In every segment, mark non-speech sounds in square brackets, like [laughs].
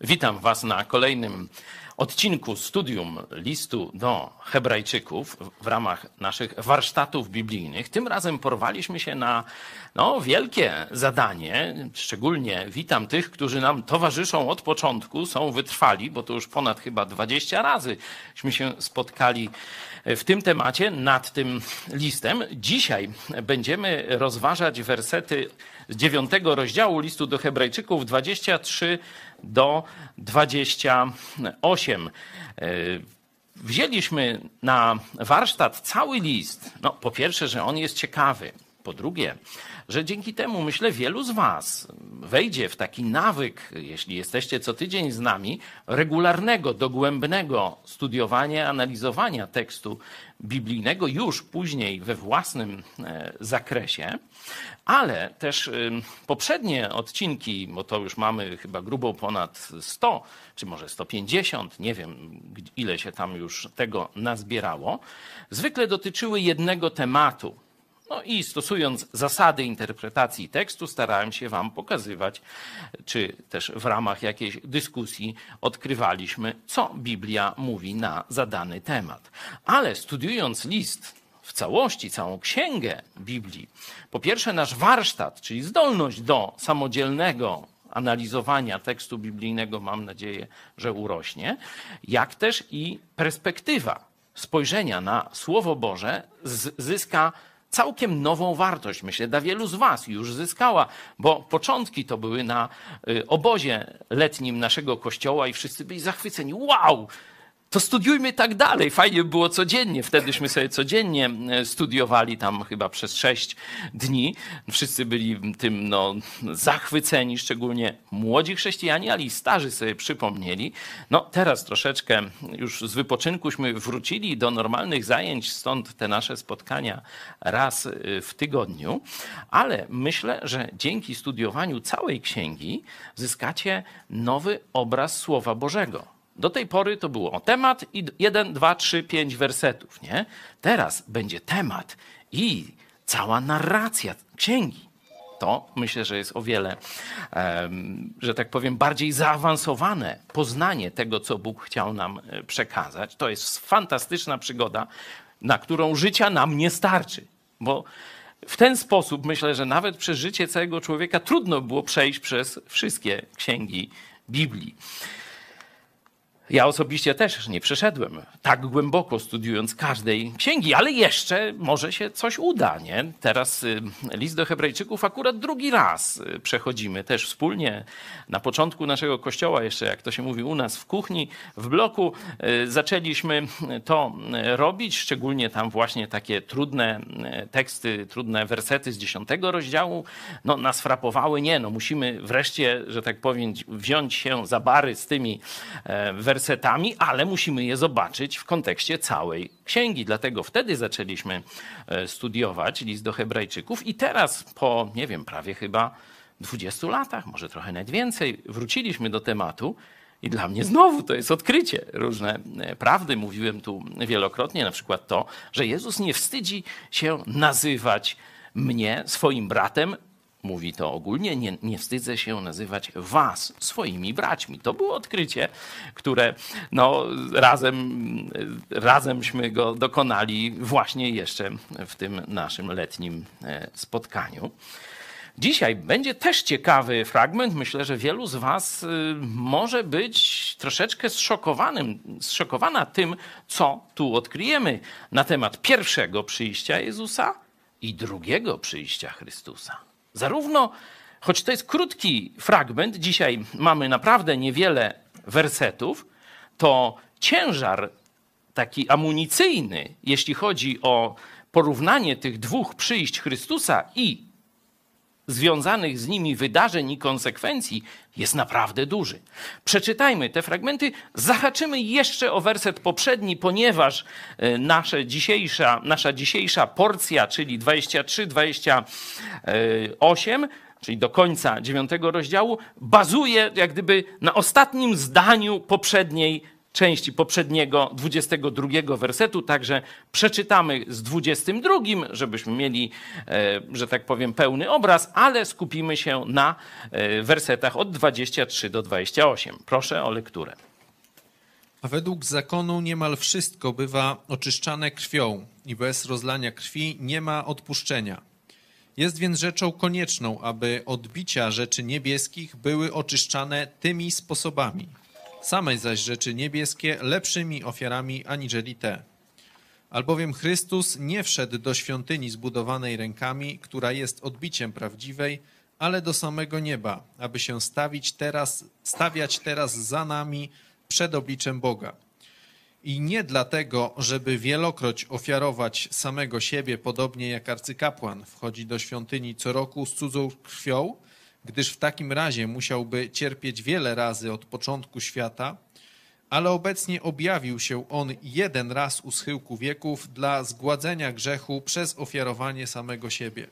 Witam Was na kolejnym odcinku studium listu do Hebrajczyków w ramach naszych warsztatów biblijnych. Tym razem porwaliśmy się na no, wielkie zadanie. Szczególnie witam tych, którzy nam towarzyszą od początku, są wytrwali, bo to już ponad chyba 20 razyśmy się spotkali w tym temacie, nad tym listem. Dzisiaj będziemy rozważać wersety z dziewiątego rozdziału listu do Hebrajczyków 23 do 28. E, wzięliśmy na warsztat cały list. No, po pierwsze, że on jest ciekawy. Po drugie, że dzięki temu, myślę, wielu z Was wejdzie w taki nawyk, jeśli jesteście co tydzień z nami, regularnego, dogłębnego studiowania, analizowania tekstu biblijnego już później we własnym e, zakresie, ale też poprzednie odcinki, bo to już mamy chyba grubo ponad 100, czy może 150, nie wiem ile się tam już tego nazbierało, zwykle dotyczyły jednego tematu. No i stosując zasady interpretacji tekstu, starałem się Wam pokazywać, czy też w ramach jakiejś dyskusji odkrywaliśmy, co Biblia mówi na zadany temat. Ale studiując list w całości, całą księgę Biblii, po pierwsze nasz warsztat, czyli zdolność do samodzielnego analizowania tekstu biblijnego, mam nadzieję, że urośnie, jak też i perspektywa spojrzenia na Słowo Boże zyska całkiem nową wartość, myślę, dla wielu z Was już zyskała, bo początki to były na y, obozie letnim naszego kościoła i wszyscy byli zachwyceni. Wow! To studiujmy tak dalej. Fajnie było codziennie. Wtedyśmy sobie codziennie e, studiowali tam chyba przez sześć dni. Wszyscy byli tym no, zachwyceni, szczególnie młodzi chrześcijanie, ale i starzy sobie przypomnieli. No teraz troszeczkę już z wypoczynkuśmy wrócili do normalnych zajęć, stąd te nasze spotkania raz e, w tygodniu. Ale myślę, że dzięki studiowaniu całej księgi zyskacie nowy obraz Słowa Bożego do tej pory to było temat i jeden, dwa, trzy, pięć wersetów, nie? Teraz będzie temat i cała narracja księgi. To myślę, że jest o wiele, że tak powiem, bardziej zaawansowane poznanie tego, co Bóg chciał nam e, przekazać. To jest fantastyczna przygoda, na którą życia nam nie starczy, bo w ten sposób myślę, że nawet przez życie całego człowieka trudno było przejść przez wszystkie księgi Biblii. Ja osobiście też nie przeszedłem tak głęboko studiując każdej księgi, ale jeszcze może się coś uda, nie? Teraz y, list do Hebrajczyków akurat drugi raz y, przechodzimy też wspólnie. Na początku naszego kościoła, jeszcze jak to się mówi u nas w kuchni, w bloku, y, zaczęliśmy to robić, szczególnie tam właśnie takie trudne teksty, trudne wersety z dziesiątego rozdziału, no nas frapowały. Nie, no musimy wreszcie, że tak powiem, wziąć się za bary z tymi wersetami, wersetami, ale musimy je zobaczyć w kontekście całej księgi. Dlatego wtedy zaczęliśmy e, studiować list do Hebrajczyków i teraz po, nie wiem, prawie chyba 20 latach, może trochę nawet więcej, wróciliśmy do tematu. I dla mnie znowu to jest odkrycie. Różne e, prawdy mówiłem tu wielokrotnie, na przykład to, że Jezus nie wstydzi się nazywać mnie swoim bratem, mówi to ogólnie, nie, nie wstydzę się nazywać was swoimi braćmi. To było odkrycie, które no, razem, razemśmy go dokonali właśnie jeszcze w tym naszym letnim e, spotkaniu. Dzisiaj będzie też ciekawy fragment. Myślę, że wielu z Was y, może być troszeczkę zszokowanym, zszokowana tym, co tu odkryjemy na temat pierwszego przyjścia Jezusa i drugiego przyjścia Chrystusa. Zarówno, choć to jest krótki fragment, dzisiaj mamy naprawdę niewiele wersetów, to ciężar taki amunicyjny, jeśli chodzi o porównanie tych dwóch przyjść Chrystusa i związanych z nimi wydarzeń i konsekwencji jest naprawdę duży. Przeczytajmy te fragmenty, zahaczymy jeszcze o werset poprzedni, ponieważ e, nasza dzisiejsza, nasza dzisiejsza porcja, czyli 23-28, czyli do końca dziewiątego rozdziału, bazuje jak gdyby na ostatnim zdaniu poprzedniej części poprzedniego 22 wersetu, także przeczytamy z 22, żebyśmy mieli, e, że tak powiem, pełny obraz, ale skupimy się na e, wersetach od 23 do 28. Proszę o lekturę. A według zakonu niemal wszystko bywa oczyszczane krwią i bez rozlania krwi nie ma odpuszczenia. Jest więc rzeczą konieczną, aby odbicia rzeczy niebieskich były oczyszczane tymi sposobami. Same zaś rzeczy niebieskie lepszymi ofiarami aniżeli te. Albowiem Chrystus nie wszedł do świątyni zbudowanej rękami, która jest odbiciem prawdziwej, ale do samego nieba, aby się stawić teraz, stawiać teraz za nami przed obliczem Boga. I nie dlatego, żeby wielokroć ofiarować samego siebie, podobnie jak arcykapłan wchodzi do świątyni co roku z cudzą krwią, gdyż w takim razie musiałby cierpieć wiele razy od początku świata, ale obecnie objawił się on jeden raz u schyłku wieków dla zgładzenia grzechu przez ofiarowanie samego siebie.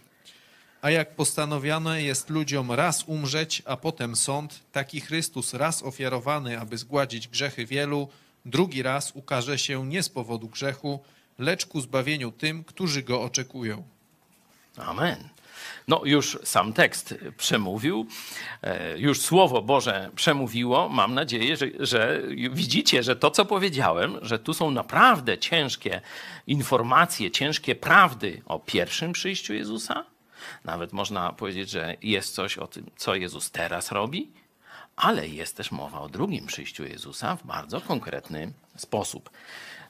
A jak postanowione jest ludziom raz umrzeć, a potem sąd, taki Chrystus raz ofiarowany, aby zgładzić grzechy wielu, drugi raz ukaże się nie z powodu grzechu, lecz ku zbawieniu tym, którzy go oczekują. Amen. No, już sam tekst przemówił, e, już Słowo Boże przemówiło. Mam nadzieję, że, że, widzicie, że to, co powiedziałem, że tu są naprawdę ciężkie informacje, ciężkie prawdy o pierwszym przyjściu Jezusa. Nawet można powiedzieć, że jest coś o tym, co Jezus teraz robi, ale jest też mowa o drugim przyjściu Jezusa w bardzo konkretny sposób.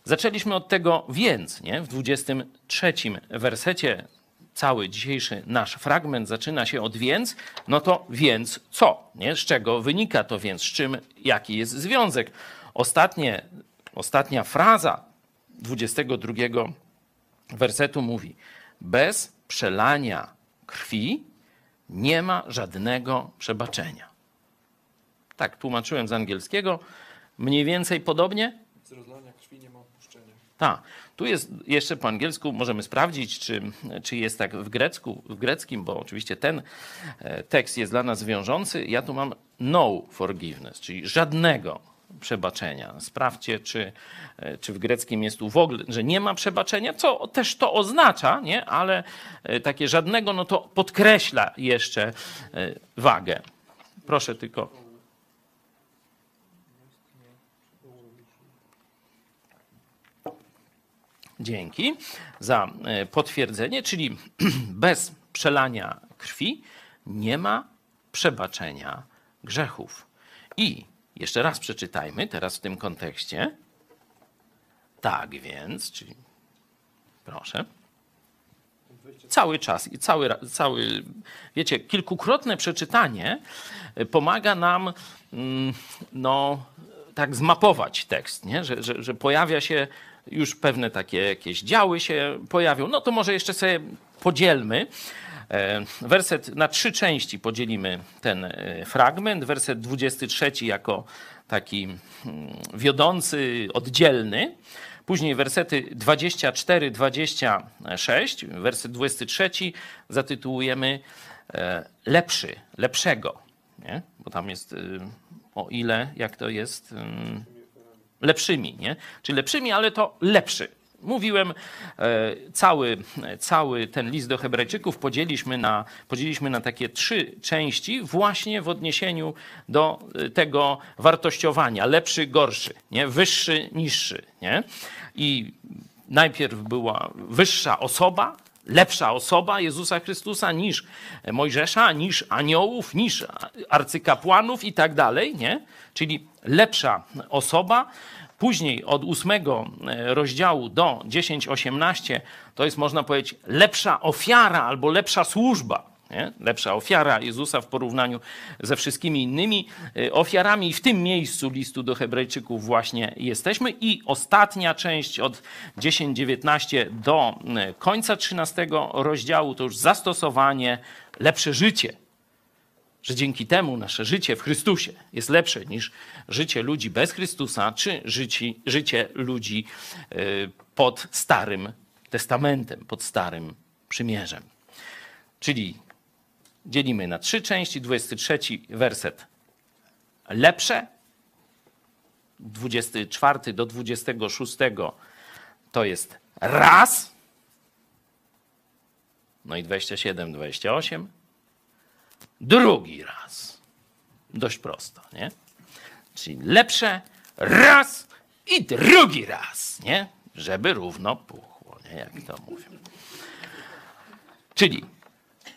Zaczęliśmy od tego więc, nie? W 23 wersecie cały dzisiejszy nasz fragment zaczyna się od więc, no to więc co? Nie? Z czego wynika to więc? Z czym, jaki jest związek? Ostatnie, ostatnia fraza 22 wersetu mówi: Bez przelania krwi nie ma żadnego przebaczenia. Tak, tłumaczyłem z angielskiego. Mniej więcej podobnie? Z rozlania krwi nie ma odpuszczenia. Tak. Tu jest jeszcze po angielsku, możemy sprawdzić, czy, czy jest tak w, grecku, w greckim, bo oczywiście ten e, tekst jest dla nas wiążący. Ja tu mam no forgiveness, czyli żadnego przebaczenia. Sprawdźcie, czy, e, czy w greckim jest tu w ogóle, że nie ma przebaczenia, co też to oznacza, nie? ale e, takie żadnego, no to podkreśla jeszcze wagę. Proszę tylko Dzięki za e, potwierdzenie, czyli [clears throat] bez przelania krwi nie ma przebaczenia grzechów. I jeszcze raz przeczytajmy, teraz w tym kontekście. Tak więc, czyli proszę. Cały czas i cały, cały, wiecie, kilkukrotne przeczytanie e, pomaga nam, mm, no, tak zmapować tekst, nie? Że, że, że pojawia się już pewne takie jakieś działy się pojawią. No to może jeszcze sobie podzielmy. E, werset na trzy części podzielimy ten e, fragment. Werset 23 jako taki mm, wiodący, oddzielny. Później wersety 24-26, werset 23 zatytułujemy e, lepszy, lepszego. Nie? Bo tam jest o ile, jak to jest, lepszymi, nie? Czy lepszymi, ale to lepszy. Mówiłem, e, cały, cały ten list do Hebrajczyków podzieliliśmy na, podzieliliśmy na takie trzy części, właśnie w odniesieniu do e, tego wartościowania: lepszy, gorszy, nie? wyższy, niższy. Nie? I najpierw była wyższa osoba, lepsza osoba Jezusa Chrystusa niż Mojżesza, niż aniołów, niż arcykapłanów i tak dalej, nie? Czyli lepsza osoba. Później od ósmego e, rozdziału do 10-18 to jest, można powiedzieć, lepsza ofiara albo lepsza służba. Nie? Lepsza ofiara Jezusa w porównaniu ze wszystkimi innymi e, ofiarami. I w tym miejscu listu do Hebrajczyków właśnie jesteśmy. I ostatnia część od 10-19 do e, końca 13 rozdziału to już zastosowanie, lepsze życie że dzięki temu nasze życie w Chrystusie jest lepsze niż życie ludzi bez Chrystusa, czy życie, życie ludzi e, pod Starym Testamentem, pod Starym Przymierzem. Czyli dzielimy na trzy części. 23 werset lepsze, 24 do 26 to jest raz. No i 27, 28. Drugi raz. Dość prosto, nie? Czyli lepsze raz i drugi raz, nie? Żeby równo puchło, nie? Jak to mówią. Czyli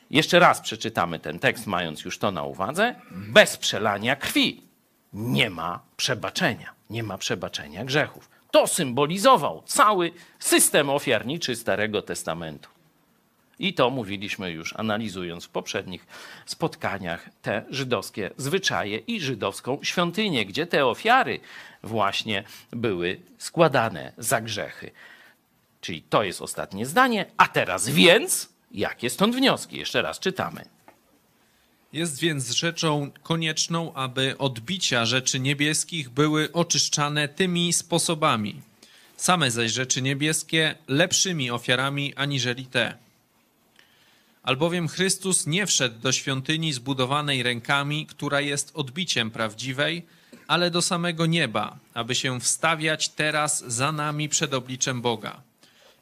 jeszcze raz przeczytamy ten tekst, mając już to na uwadze. Bez przelania krwi nie ma przebaczenia. Nie ma przebaczenia grzechów. To symbolizował cały system ofiarniczy Starego Testamentu. I to mówiliśmy już, analizując w poprzednich spotkaniach te żydowskie zwyczaje i żydowską świątynię, gdzie te ofiary właśnie były składane za grzechy. Czyli to jest ostatnie zdanie. A teraz więc, jakie stąd wnioski? Jeszcze raz czytamy. Jest więc rzeczą konieczną, aby odbicia rzeczy niebieskich były oczyszczane tymi sposobami. Same zaś rzeczy niebieskie lepszymi ofiarami aniżeli te. Albowiem Chrystus nie wszedł do świątyni zbudowanej rękami, która jest odbiciem prawdziwej, ale do samego nieba, aby się wstawiać teraz za nami przed obliczem Boga.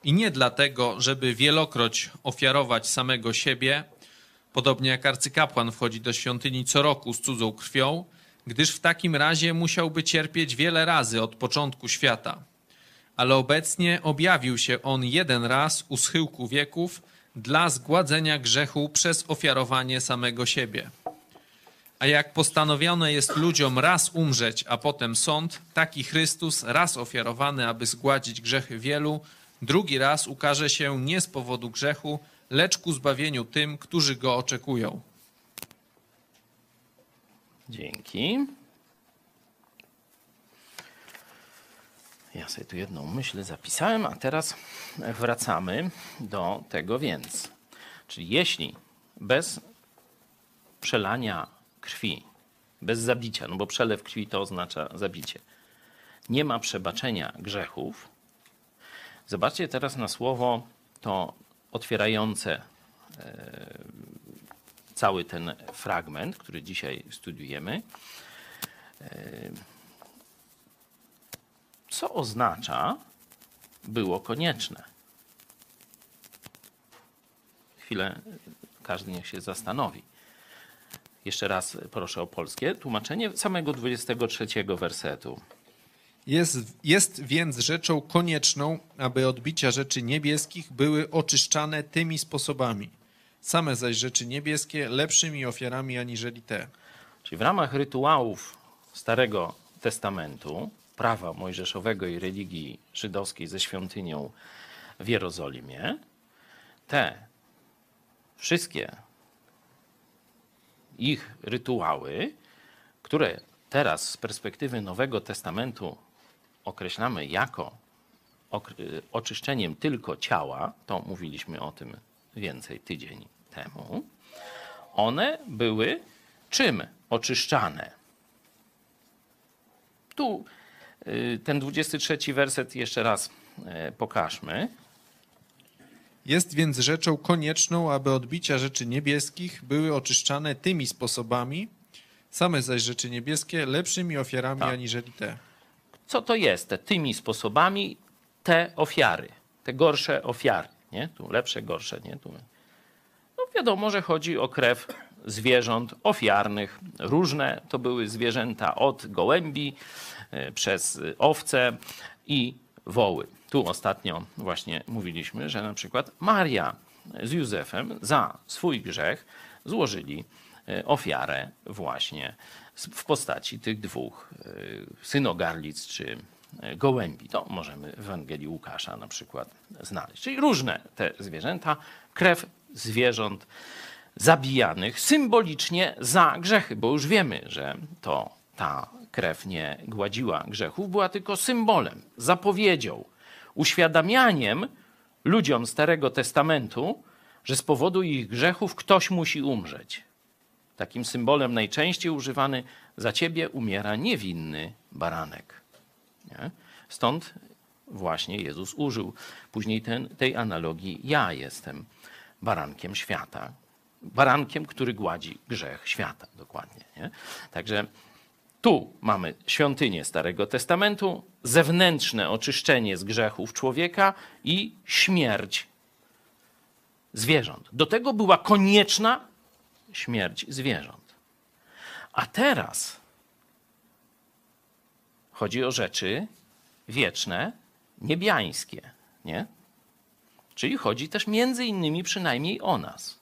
I nie dlatego, żeby wielokroć ofiarować samego siebie, podobnie jak arcykapłan wchodzi do świątyni co roku z cudzą krwią, gdyż w takim razie musiałby cierpieć wiele razy od początku świata. Ale obecnie objawił się on jeden raz u schyłku wieków dla zgładzenia grzechu przez ofiarowanie samego siebie. A jak postanowione jest ludziom raz umrzeć, a potem sąd, taki Chrystus, raz ofiarowany, aby zgładzić grzechy wielu, drugi raz ukaże się nie z powodu grzechu, lecz ku zbawieniu tym, którzy go oczekują. Dzięki. Ja sobie tu jedną myśl zapisałem, a teraz wracamy do tego więc. Czyli jeśli bez przelania krwi, bez zabicia, no bo przelew krwi to oznacza zabicie, nie ma przebaczenia grzechów, zobaczcie teraz na słowo to otwierające e, cały ten fragment, który dzisiaj studiujemy. E, co oznacza było konieczne? Chwilę każdy niech się zastanowi. Jeszcze raz proszę o polskie tłumaczenie samego 23 wersetu. Jest, jest więc rzeczą konieczną, aby odbicia rzeczy niebieskich były oczyszczane tymi sposobami. Same zaś rzeczy niebieskie lepszymi ofiarami aniżeli te. Czyli w ramach rytuałów Starego Testamentu, prawa mojżeszowego i religii żydowskiej ze świątynią w Jerozolimie, te wszystkie ich rytuały, które teraz z perspektywy Nowego Testamentu określamy jako oczyszczeniem tylko ciała, to mówiliśmy o tym więcej tydzień temu, one były czym oczyszczane? Tu y, ten 23 werset jeszcze raz y, pokażmy. Jest więc rzeczą konieczną, aby odbicia rzeczy niebieskich były oczyszczane tymi sposobami, same zaś rzeczy niebieskie lepszymi ofiarami Tak. aniżeli te. Co to jest tymi sposobami te ofiary, te gorsze ofiary, nie? Tu lepsze, gorsze, nie? Tu. No wiadomo, że chodzi o krew zwierząt ofiarnych. Różne to były zwierzęta od gołębi e, przez owce i woły. Tu ostatnio właśnie mówiliśmy, że na przykład Maria z Józefem za swój grzech złożyli e, ofiarę właśnie w postaci tych dwóch e, synogarlic czy e, gołębi. To możemy w Ewangelii Łukasza na przykład znaleźć. Czyli różne te zwierzęta, krew zwierząt zabijanych symbolicznie za grzechy, bo już wiemy, że to ta krew nie gładziła grzechów, była tylko symbolem, zapowiedzią, uświadamianiem ludziom Starego Testamentu, że z powodu ich grzechów ktoś musi umrzeć. Takim symbolem najczęściej używany za ciebie umiera niewinny baranek. Nie? Stąd właśnie Jezus użył później ten, tej analogii: Ja jestem barankiem świata. Barankiem, który gładzi grzech świata, dokładnie. Nie? Także Tu mamy świątynię Starego Testamentu, zewnętrzne oczyszczenie z grzechów człowieka i śmierć zwierząt. Do tego była konieczna śmierć zwierząt. A teraz chodzi o rzeczy wieczne, niebiańskie, nie? Czyli chodzi też między innymi przynajmniej o nas.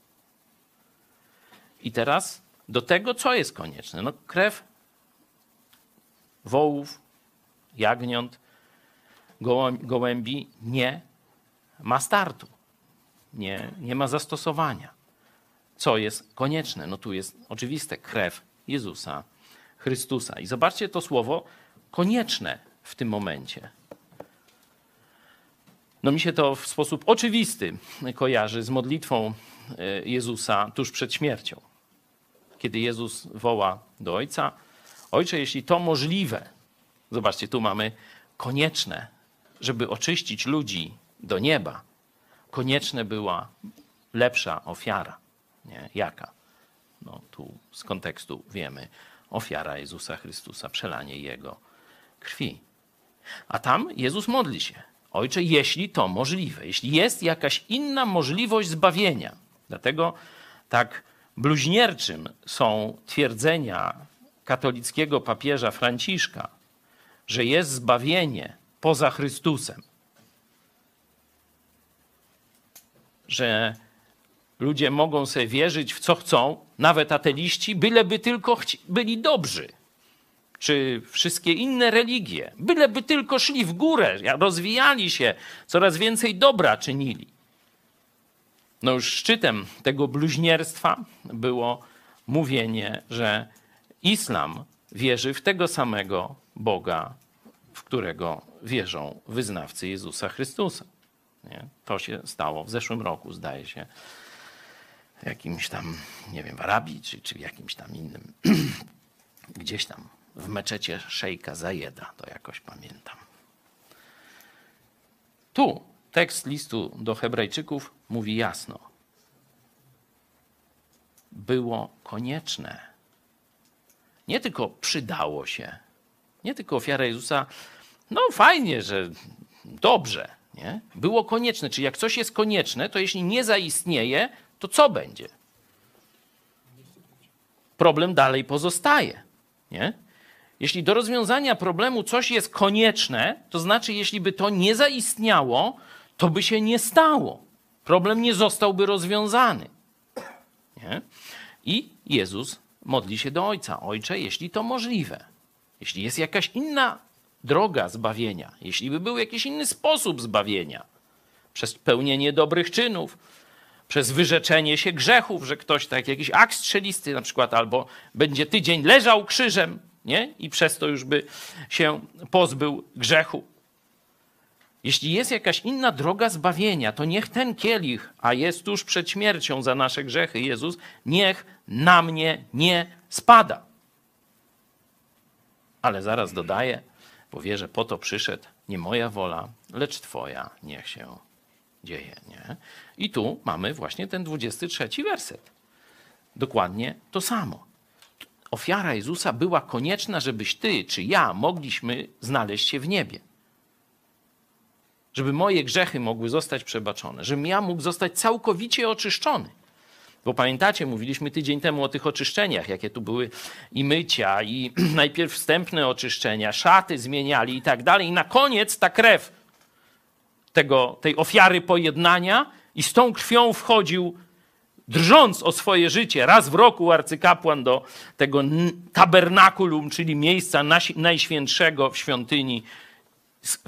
I teraz do tego, co jest konieczne? No, krew wołów, jagniąt, gołębi nie ma startu, nie, nie ma zastosowania. Co jest konieczne? No tu jest oczywiste krew Jezusa Chrystusa. I zobaczcie to słowo konieczne w tym momencie. No mi się to w sposób oczywisty kojarzy z modlitwą e, Jezusa tuż przed śmiercią. Kiedy Jezus woła do Ojca, Ojcze, jeśli to możliwe, zobaczcie, tu mamy konieczne, żeby oczyścić ludzi do nieba, konieczna była lepsza ofiara. Nie? Jaka? No tu z kontekstu wiemy. Ofiara Jezusa Chrystusa, przelanie Jego krwi. A tam Jezus modli się. Ojcze, jeśli to możliwe, jeśli jest jakaś inna możliwość zbawienia. Dlatego tak bluźnierczym są twierdzenia katolickiego papieża Franciszka, że jest zbawienie poza Chrystusem. Że ludzie mogą sobie wierzyć w co chcą, nawet ateiści, byleby tylko byli dobrzy. Czy wszystkie inne religie, byleby tylko szli w górę, rozwijali się, coraz więcej dobra czynili. No już szczytem tego bluźnierstwa było mówienie, że islam wierzy w tego samego Boga, w którego wierzą wyznawcy Jezusa Chrystusa. Nie? To się stało w zeszłym roku, zdaje się, jakimś tam, nie wiem, w Arabii czy, czy w jakimś tam innym, [clears throat] gdzieś tam w meczecie szejka Zajeda, to jakoś pamiętam. Tu tekst listu do Hebrajczyków mówi jasno. Było konieczne. Nie tylko przydało się, nie tylko ofiara Jezusa, no fajnie, że dobrze, nie? Było konieczne. Czyli jak coś jest konieczne, to jeśli nie zaistnieje, to co będzie? Problem dalej pozostaje, nie? Jeśli do rozwiązania problemu coś jest konieczne, to znaczy, jeśli by to nie zaistniało, to by się nie stało. Problem nie zostałby rozwiązany. Nie? I Jezus modli się do Ojca: Ojcze, jeśli to możliwe, jeśli jest jakaś inna droga zbawienia, jeśli by był jakiś inny sposób zbawienia, przez pełnienie dobrych czynów, przez wyrzeczenie się grzechów, że ktoś tak jakiś akt strzelisty na przykład, albo będzie tydzień leżał krzyżem, nie? I przez to już by się pozbył grzechu. Jeśli jest jakaś inna droga zbawienia, to niech ten kielich, a jest tuż przed śmiercią za nasze grzechy Jezus, niech na mnie nie spada. Ale zaraz dodaje, bo wie, że po to przyszedł nie moja wola, lecz Twoja niech się dzieje. Nie? I tu mamy właśnie ten 23 werset. Dokładnie to samo. Ofiara Jezusa była konieczna, żebyś ty czy ja mogliśmy znaleźć się w niebie. Żeby moje grzechy mogły zostać przebaczone, żebym ja mógł zostać całkowicie oczyszczony. Bo pamiętacie, mówiliśmy tydzień temu o tych oczyszczeniach, jakie tu były i mycia, i [clears throat] najpierw wstępne oczyszczenia, szaty zmieniali i tak dalej. I na koniec ta krew tego, tej ofiary pojednania i z tą krwią wchodził, drżąc o swoje życie, raz w roku arcykapłan do tego tabernakulum, czyli miejsca najświętszego w świątyni,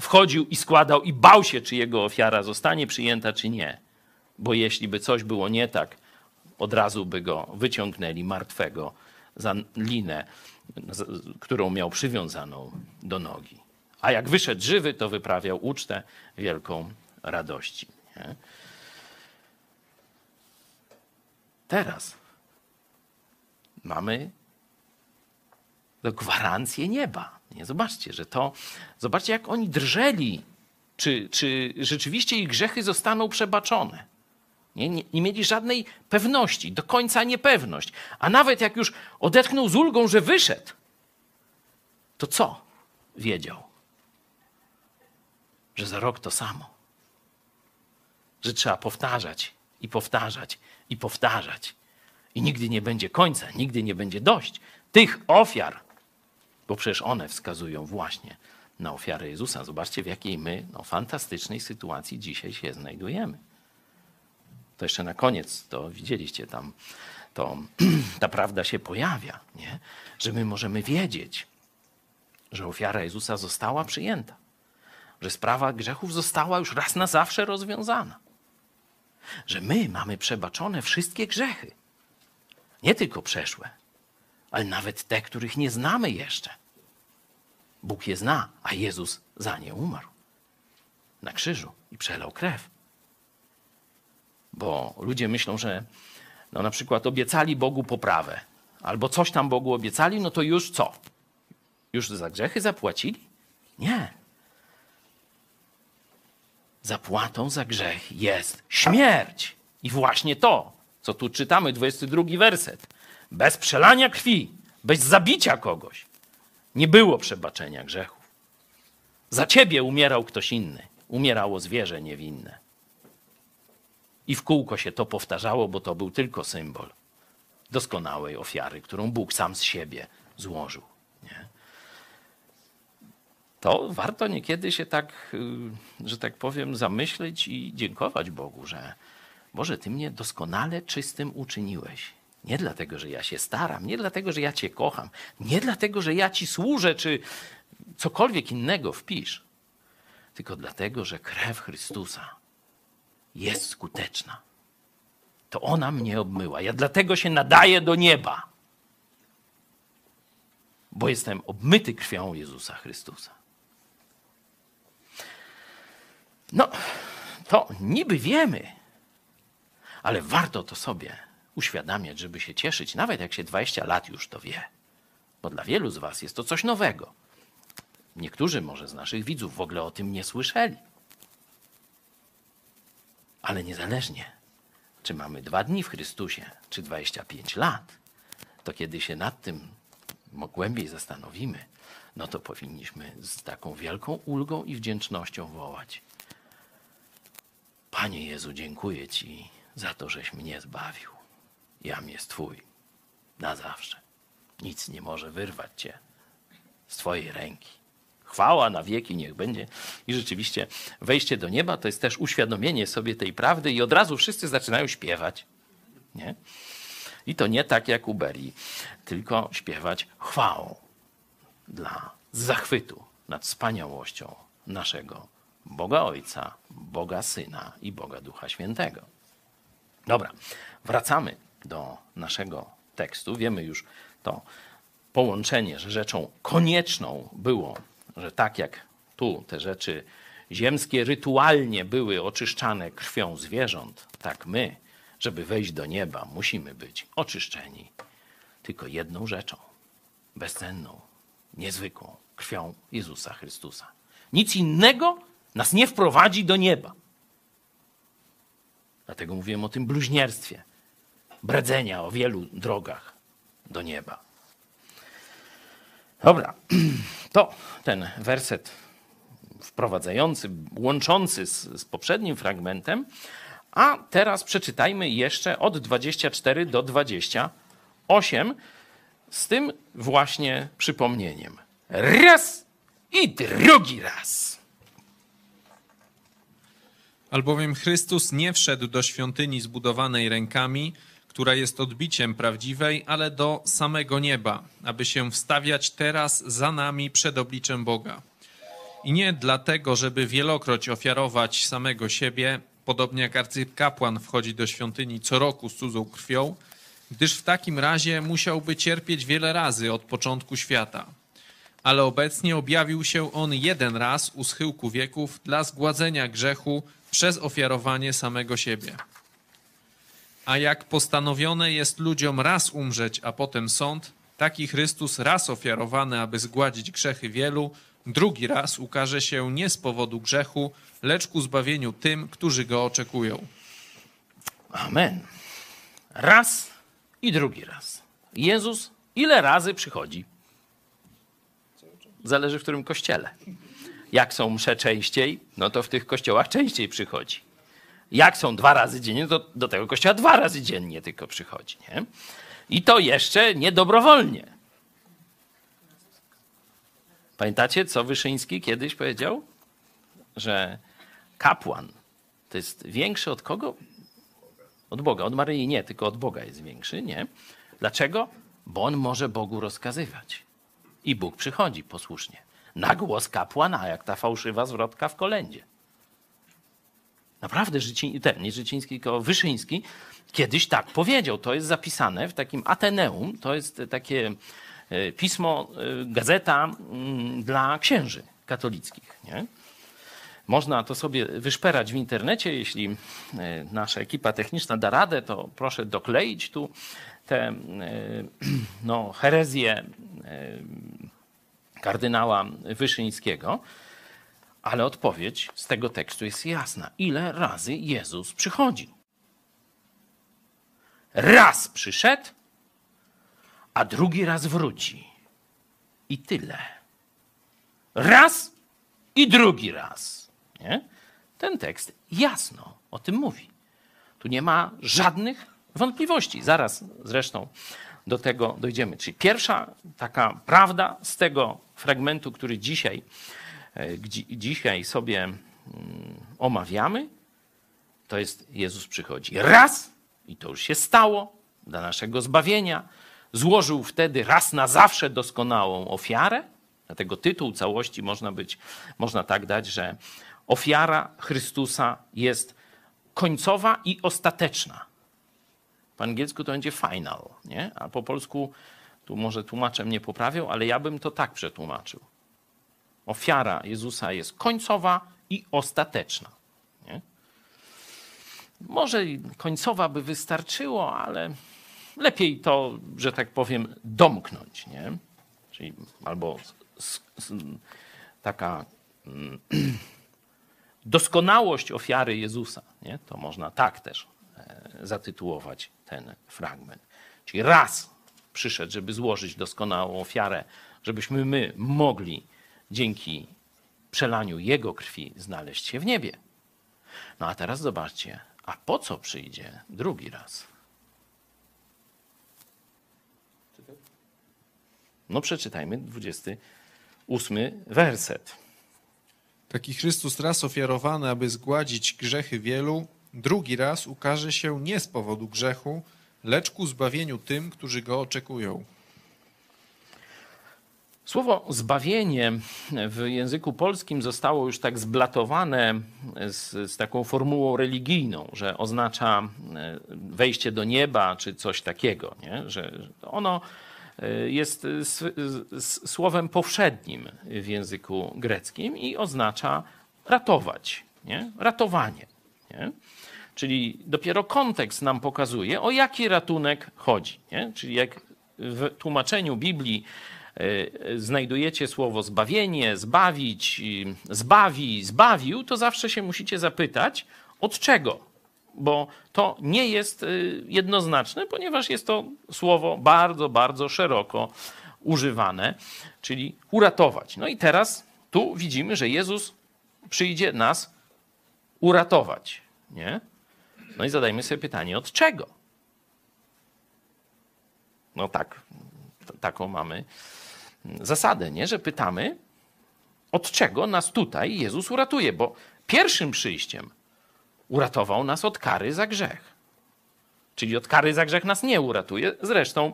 wchodził i składał i bał się, czy jego ofiara zostanie przyjęta, czy nie. Bo jeśli by coś było nie tak, od razu by go wyciągnęli martwego za linę, którą miał przywiązaną do nogi. A jak wyszedł żywy, to wyprawiał ucztę wielką radości. Nie? Teraz mamy gwarancję nieba. Nie? Zobaczcie, że to. Zobaczcie, jak oni drżeli, czy, czy rzeczywiście ich grzechy zostaną przebaczone. Nie, nie, nie, mieli żadnej pewności, do końca niepewność. A nawet jak już odetchnął z ulgą, że wyszedł, to co wiedział? Że za rok to samo. Że trzeba powtarzać i powtarzać i powtarzać. I nigdy nie będzie końca, nigdy nie będzie dość tych ofiar, bo przecież one wskazują właśnie na ofiarę Jezusa. Zobaczcie, w jakiej my no, fantastycznej sytuacji dzisiaj się znajdujemy. To jeszcze na koniec, to widzieliście tam, to [clears throat] ta prawda się pojawia, nie? że my możemy wiedzieć, że ofiara Jezusa została przyjęta, że sprawa grzechów została już raz na zawsze rozwiązana, że my mamy przebaczone wszystkie grzechy, nie tylko przeszłe, ale nawet te, których nie znamy jeszcze. Bóg je zna, a Jezus za nie umarł na krzyżu i przelał krew. Bo ludzie myślą, że no na przykład obiecali Bogu poprawę, albo coś tam Bogu obiecali, no to już co? Już za grzechy zapłacili? Nie. Zapłatą za grzech jest śmierć. I właśnie to, co tu czytamy, 22 werset. Bez przelania krwi, bez zabicia kogoś, nie było przebaczenia grzechów. Za ciebie umierał ktoś inny. Umierało zwierzę niewinne. I w kółko się to powtarzało, bo to był tylko symbol doskonałej ofiary, którą Bóg sam z siebie złożył. To warto niekiedy się tak, y, że tak powiem, zamyśleć i dziękować Bogu, że Boże, Ty mnie doskonale czystym uczyniłeś. Nie dlatego, że ja się staram, nie dlatego, że ja Cię kocham, nie dlatego, że ja Ci służę, czy cokolwiek innego wpisz, tylko dlatego, że krew Chrystusa jest skuteczna. To ona mnie obmyła. Ja dlatego się nadaję do nieba, bo jestem obmyty krwią Jezusa Chrystusa. No, to niby wiemy, ale warto to sobie uświadamiać, żeby się cieszyć, nawet jak się 20 lat już to wie. Bo dla wielu z Was jest to coś nowego. Niektórzy może z naszych widzów w ogóle o tym nie słyszeli. Ale niezależnie, czy mamy dwa dni w Chrystusie, czy 25 lat, to kiedy się nad tym głębiej zastanowimy, no to powinniśmy z taką wielką ulgą i wdzięcznością wołać: Panie Jezu, dziękuję Ci za to, żeś mnie zbawił. Jam jest Twój na zawsze. Nic nie może wyrwać Cię z Twojej ręki. Chwała na wieki niech będzie. I rzeczywiście wejście do nieba to jest też uświadomienie sobie tej prawdy i od razu wszyscy zaczynają śpiewać. Nie? I to nie tak jak u Berii, tylko śpiewać chwałą dla zachwytu nad wspaniałością naszego Boga Ojca, Boga Syna i Boga Ducha Świętego. Dobra, wracamy do naszego tekstu. Wiemy już to połączenie, że rzeczą konieczną było że tak jak tu te rzeczy ziemskie rytualnie były oczyszczane krwią zwierząt, tak my, żeby wejść do nieba, musimy być oczyszczeni tylko jedną rzeczą, bezcenną, niezwykłą krwią Jezusa Chrystusa. Nic innego nas nie wprowadzi do nieba. Dlatego mówiłem o tym bluźnierstwie, bredzenia o wielu drogach do nieba. Dobra, [clears throat] to ten werset wprowadzający, łączący z, z poprzednim fragmentem. A teraz przeczytajmy jeszcze od 24 do 28 z tym właśnie przypomnieniem. Raz i drugi raz. Albowiem Chrystus nie wszedł do świątyni zbudowanej rękami, która jest odbiciem prawdziwej, ale do samego nieba, aby się wstawiać teraz za nami przed obliczem Boga. I nie dlatego, żeby wielokroć ofiarować samego siebie, podobnie jak arcykapłan wchodzi do świątyni co roku z cudzą krwią, gdyż w takim razie musiałby cierpieć wiele razy od początku świata. Ale obecnie objawił się on jeden raz u schyłku wieków dla zgładzenia grzechu przez ofiarowanie samego siebie. A jak postanowione jest ludziom raz umrzeć, a potem sąd, taki Chrystus raz ofiarowany, aby zgładzić grzechy wielu, drugi raz ukaże się nie z powodu grzechu, lecz ku zbawieniu tym, którzy go oczekują. Amen. Raz i drugi raz. Jezus ile razy przychodzi? Zależy w którym kościele. Jak są msze częściej, no to w tych kościołach częściej przychodzi. Jak są dwa razy dziennie, to do tego kościoła dwa razy dziennie tylko przychodzi. Nie? I to jeszcze niedobrowolnie. Pamiętacie, co Wyszyński kiedyś powiedział? Że kapłan to jest większy od kogo? Od Boga. Od Maryi nie, tylko od Boga jest większy, nie? Dlaczego? Bo on może Bogu rozkazywać. I Bóg przychodzi posłusznie. Na głos kapłana, jak ta fałszywa zwrotka w kolędzie. Naprawdę ten, nie Życiński, tylko Wyszyński kiedyś tak powiedział. To jest zapisane w takim Ateneum. To jest takie e, pismo, e, gazeta mm, dla księży katolickich. Nie? Można to sobie wyszperać w internecie. Jeśli e, nasza ekipa techniczna da radę, to proszę dokleić tu te [clears throat] no, herezje kardynała Wyszyńskiego. Ale odpowiedź z tego tekstu jest jasna. Ile razy Jezus przychodzi? Raz przyszedł, a drugi raz wróci. I tyle. Raz i drugi raz. Nie? Ten tekst jasno o tym mówi. Tu nie ma żadnych wątpliwości. Zaraz zresztą do tego dojdziemy. Czyli pierwsza taka prawda z tego fragmentu, który dzisiaj E, dzisiaj sobie mm, omawiamy, to jest Jezus przychodzi raz, i to już się stało dla naszego zbawienia. Złożył wtedy raz na zawsze doskonałą ofiarę. Dlatego tytuł całości można być, można tak dać, że ofiara Chrystusa jest końcowa i ostateczna. Po angielsku to będzie final, nie? a po polsku, tu może tłumacze mnie poprawią, ale ja bym to tak przetłumaczył ofiara Jezusa jest końcowa i ostateczna. Nie? Może końcowa by wystarczyło, ale lepiej to, że tak powiem, domknąć. Nie? Czyli albo taka mm, [clears throat] doskonałość ofiary Jezusa. Nie? To można tak też e, zatytułować ten fragment. Czyli raz przyszedł, żeby złożyć doskonałą ofiarę, żebyśmy my mogli dzięki przelaniu Jego krwi znaleźć się w niebie. No a teraz zobaczcie, a po co przyjdzie drugi raz? No przeczytajmy 28 werset. Taki Chrystus raz ofiarowany, aby zgładzić grzechy wielu, drugi raz ukaże się nie z powodu grzechu, lecz ku zbawieniu tym, którzy go oczekują. Słowo zbawienie w języku polskim zostało już tak zblatowane z, z, taką formułą religijną, że oznacza e, wejście do nieba czy coś takiego, nie? że ono e, jest słowem powszednim w języku greckim i oznacza ratować, nie? ratowanie. Nie? Czyli dopiero kontekst nam pokazuje, o jaki ratunek chodzi. Nie? Czyli jak w tłumaczeniu Biblii E, znajdujecie słowo zbawienie, zbawić, zbawi, zbawił, to zawsze się musicie zapytać, od czego? Bo to nie jest e, jednoznaczne, ponieważ jest to słowo bardzo, bardzo szeroko używane, czyli uratować. No i teraz tu widzimy, że Jezus przyjdzie nas uratować. Nie? No i zadajmy sobie pytanie, od czego? No tak, taką mamy zasadę, nie? że pytamy, od czego nas tutaj Jezus uratuje, bo pierwszym przyjściem uratował nas od kary za grzech. Czyli od kary za grzech nas nie uratuje. Zresztą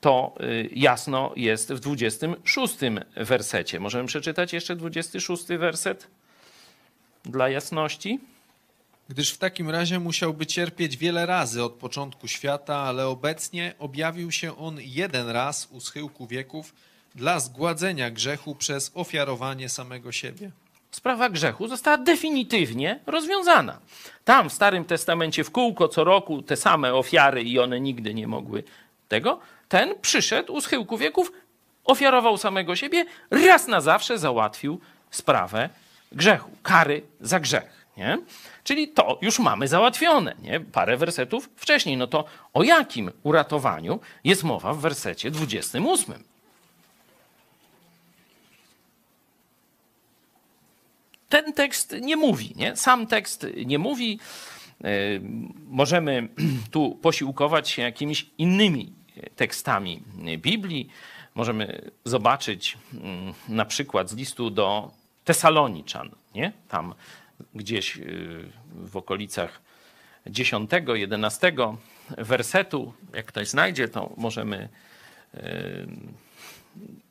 to y, jasno jest w 26 wersecie. Możemy przeczytać jeszcze 26 werset dla jasności. Gdyż w takim razie musiałby cierpieć wiele razy od początku świata, ale obecnie objawił się on jeden raz u schyłku wieków dla zgładzenia grzechu przez ofiarowanie samego siebie. Sprawa grzechu została definitywnie rozwiązana. Tam w Starym Testamencie w kółko co roku te same ofiary i one nigdy nie mogły tego. Ten przyszedł u schyłku wieków, ofiarował samego siebie, raz na zawsze załatwił sprawę grzechu, kary za grzech. Nie? Czyli to już mamy załatwione, nie? parę wersetów wcześniej. No to o jakim uratowaniu jest mowa w wersecie 28? ten tekst nie mówi, nie? Sam tekst nie mówi. E, możemy [clears throat] tu posiłkować się jakimiś innymi tekstami Biblii. Możemy zobaczyć mm, na przykład z listu do Tesaloniczan, nie? Tam gdzieś y, w okolicach 10-11 wersetu, jak ktoś znajdzie, to możemy y,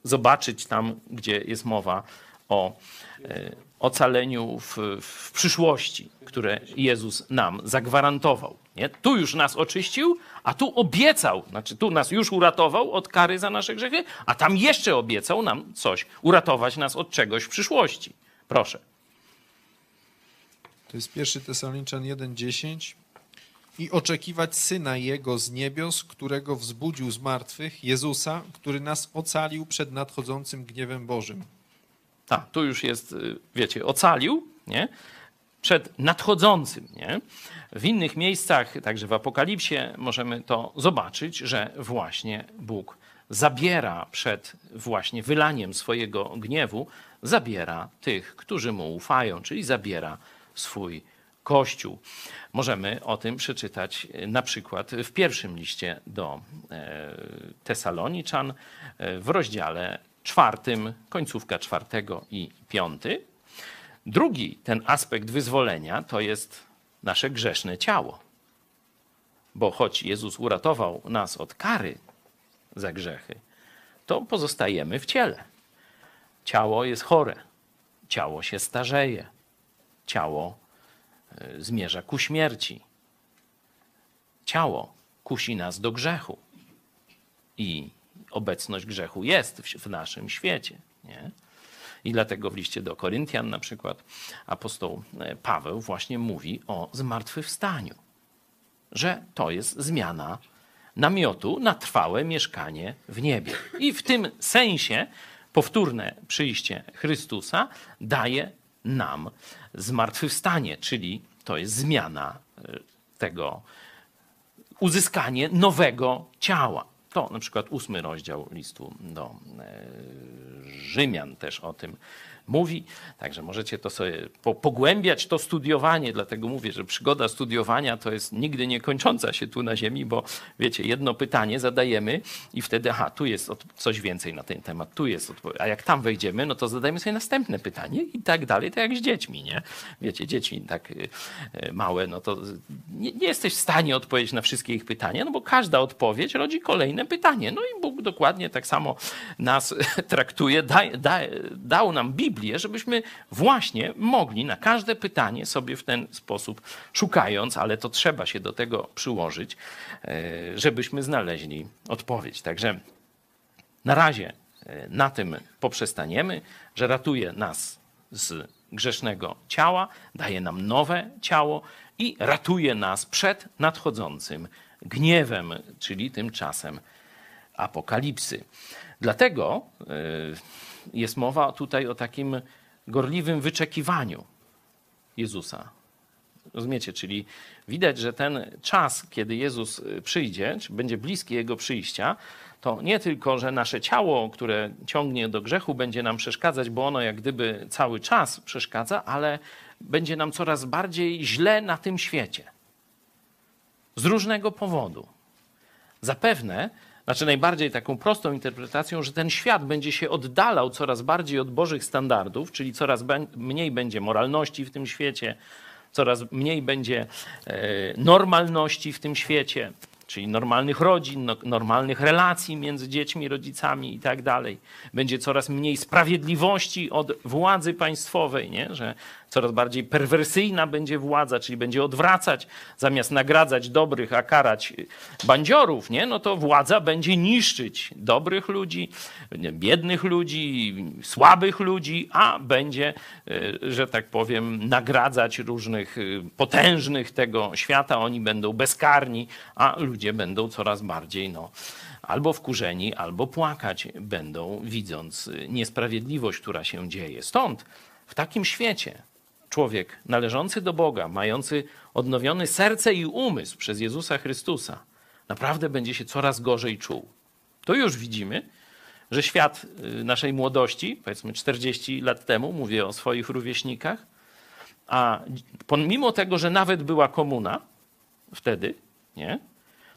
zobaczyć tam, gdzie jest mowa o y, ocaleniu w, w przyszłości, które Jezus nam zagwarantował. Nie? Tu już nas oczyścił, a tu obiecał, znaczy tu nas już uratował od kary za nasze grzechy, a tam jeszcze obiecał nam coś, uratować nas od czegoś w przyszłości. Proszę. To jest pierwszy Tesaloniczan 1:10 i oczekiwać syna jego z niebios, którego wzbudził z martwych, Jezusa, który nas ocalił przed nadchodzącym gniewem Bożym. Tak, tu już jest, y, wiecie, ocalił, nie? Przed nadchodzącym, nie? W innych miejscach, także w Apokalipsie, możemy to zobaczyć, że właśnie Bóg zabiera przed właśnie wylaniem swojego gniewu, zabiera tych, którzy mu ufają, czyli zabiera swój Kościół. Możemy o tym przeczytać e, na przykład w pierwszym liście do e, Tesaloniczan e, w rozdziale czwartym, końcówka czwartego i piąty. Drugi ten aspekt wyzwolenia to jest nasze grzeszne ciało. Bo choć Jezus uratował nas od kary za grzechy, to pozostajemy w ciele. Ciało jest chore, ciało się starzeje, ciało e, zmierza ku śmierci. Ciało kusi nas do grzechu. I obecność grzechu jest w naszym świecie. Nie? I dlatego w liście do Koryntian na przykład apostoł e, Paweł właśnie mówi o zmartwychwstaniu, że to jest zmiana namiotu na trwałe mieszkanie w niebie. I w tym sensie powtórne przyjście Chrystusa daje nam zmartwychwstanie, czyli to jest zmiana e, tego, uzyskanie nowego ciała. To na przykład ósmy rozdział listu do e, Rzymian też o tym mówi. Także możecie to sobie pogłębiać, to studiowanie. Dlatego mówię, że przygoda studiowania to jest nigdy niekończąca się tu na Ziemi, bo wiecie, jedno pytanie zadajemy i wtedy, aha, tu jest coś więcej na ten temat, tu jest odpowiedź. A jak tam wejdziemy, no to zadajemy sobie następne pytanie i tak dalej, tak jak z dziećmi, nie? Wiecie, dzieci tak y, y, małe, no to nie, nie jesteś w stanie odpowiedzieć na wszystkie ich pytania, no bo każda odpowiedź rodzi kolejne pytanie. No i Bóg dokładnie tak samo nas [laughs] traktuje, da, da, dał nam Biblię, Biblię, żebyśmy właśnie mogli na każde pytanie sobie w ten sposób szukając, ale to trzeba się do tego przyłożyć, e, żebyśmy znaleźli odpowiedź. Także na razie e, na tym poprzestaniemy, że ratuje nas z grzesznego ciała, daje nam nowe ciało i ratuje nas przed nadchodzącym gniewem, czyli tym czasem apokalipsy. Dlatego e, jest mowa tutaj o takim gorliwym wyczekiwaniu Jezusa. Rozumiecie? Czyli widać, że ten czas, kiedy Jezus y, przyjdzie, czy będzie bliski Jego przyjścia, to nie tylko, że nasze ciało, które ciągnie do grzechu, będzie nam przeszkadzać, bo ono jak gdyby cały czas przeszkadza, ale będzie nam coraz bardziej źle na tym świecie. Z różnego powodu. Zapewne znaczy najbardziej taką prostą interpretacją, że ten świat będzie się oddalał coraz bardziej od Bożych standardów, czyli coraz mniej będzie moralności w tym świecie, coraz mniej będzie e, normalności w tym świecie, czyli normalnych rodzin, no, normalnych relacji między dziećmi, rodzicami i tak dalej. Będzie coraz mniej sprawiedliwości od władzy państwowej, nie? że coraz bardziej perwersyjna będzie władza, czyli będzie odwracać, zamiast nagradzać dobrych, a karać bandziorów, nie? no to władza będzie niszczyć dobrych ludzi, biednych ludzi, słabych ludzi, a będzie, e, że tak powiem, nagradzać różnych e, potężnych tego świata. Oni będą bezkarni, a ludzie będą coraz bardziej no, albo wkurzeni, albo płakać będą, widząc niesprawiedliwość, która się dzieje. Stąd w takim świecie człowiek należący do Boga, mający odnowione serce i umysł przez Jezusa Chrystusa, naprawdę będzie się coraz gorzej czuł. To już widzimy że świat y, naszej młodości, powiedzmy 40 lat temu, mówię o swoich rówieśnikach, a pomimo tego, że nawet była komuna wtedy, nie,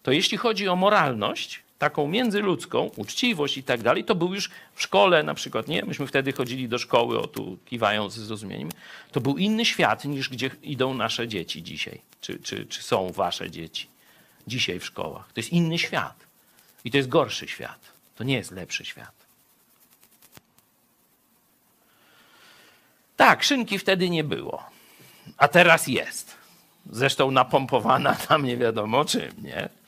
to jeśli chodzi o moralność, taką międzyludzką, uczciwość i tak dalej, to był już w szkole na przykład, nie? Myśmy wtedy chodzili do szkoły, o tu kiwając ze zrozumieniem. To był inny świat niż gdzie idą nasze dzieci dzisiaj, czy, czy, czy są wasze dzieci dzisiaj w szkołach. To jest inny świat. I to jest gorszy świat. To nie jest lepszy świat. Tak, szynki wtedy nie było, a teraz jest. Zresztą napompowana [laughs] tam nie wiadomo czym, nie?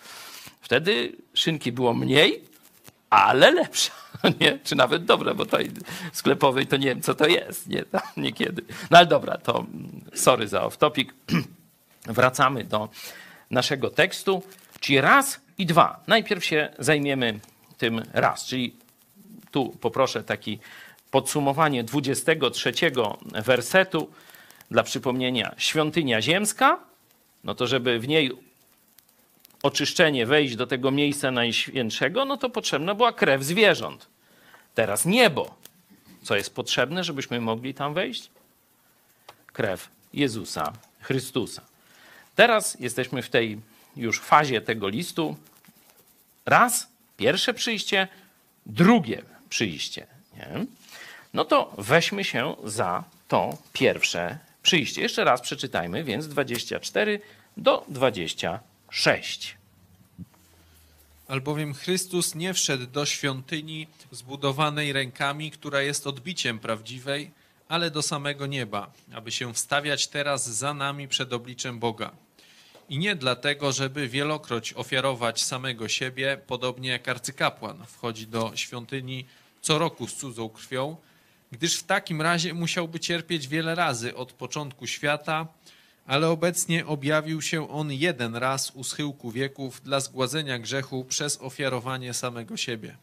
Wtedy szynki było mniej, ale lepsza, [laughs] nie? Czy nawet dobra, bo tej sklepowej to nie wiem, co to jest, nie? [laughs] Tam niekiedy. No ale dobra, to sorry za off-topic. [clears throat] Wracamy do naszego tekstu, czyli raz i dwa. Najpierw się zajmiemy tym raz, czyli tu poproszę taki podsumowanie 23 wersetu dla przypomnienia. Świątynia ziemska, no to żeby w niej oczyszczenie wejść do tego miejsca najświętszego, no to potrzebna była krew zwierząt. Teraz niebo. Co jest potrzebne, żebyśmy mogli tam wejść? Krew Jezusa Chrystusa. Teraz jesteśmy w tej już fazie tego listu. Raz, pierwsze przyjście, drugie przyjście. Nie? No to weźmy się za to pierwsze przyjście. Jeszcze raz przeczytajmy, więc 24 do 26. Albowiem Chrystus nie wszedł do świątyni zbudowanej rękami, która jest odbiciem prawdziwej, ale do samego nieba, aby się wstawiać teraz za nami przed obliczem Boga. I nie dlatego, żeby wielokroć ofiarować samego siebie, podobnie jak arcykapłan wchodzi do świątyni co roku z cudzą krwią, gdyż w takim razie musiałby cierpieć wiele razy od początku świata, ale obecnie objawił się on jeden raz u schyłku wieków dla zgładzenia grzechu przez ofiarowanie samego siebie.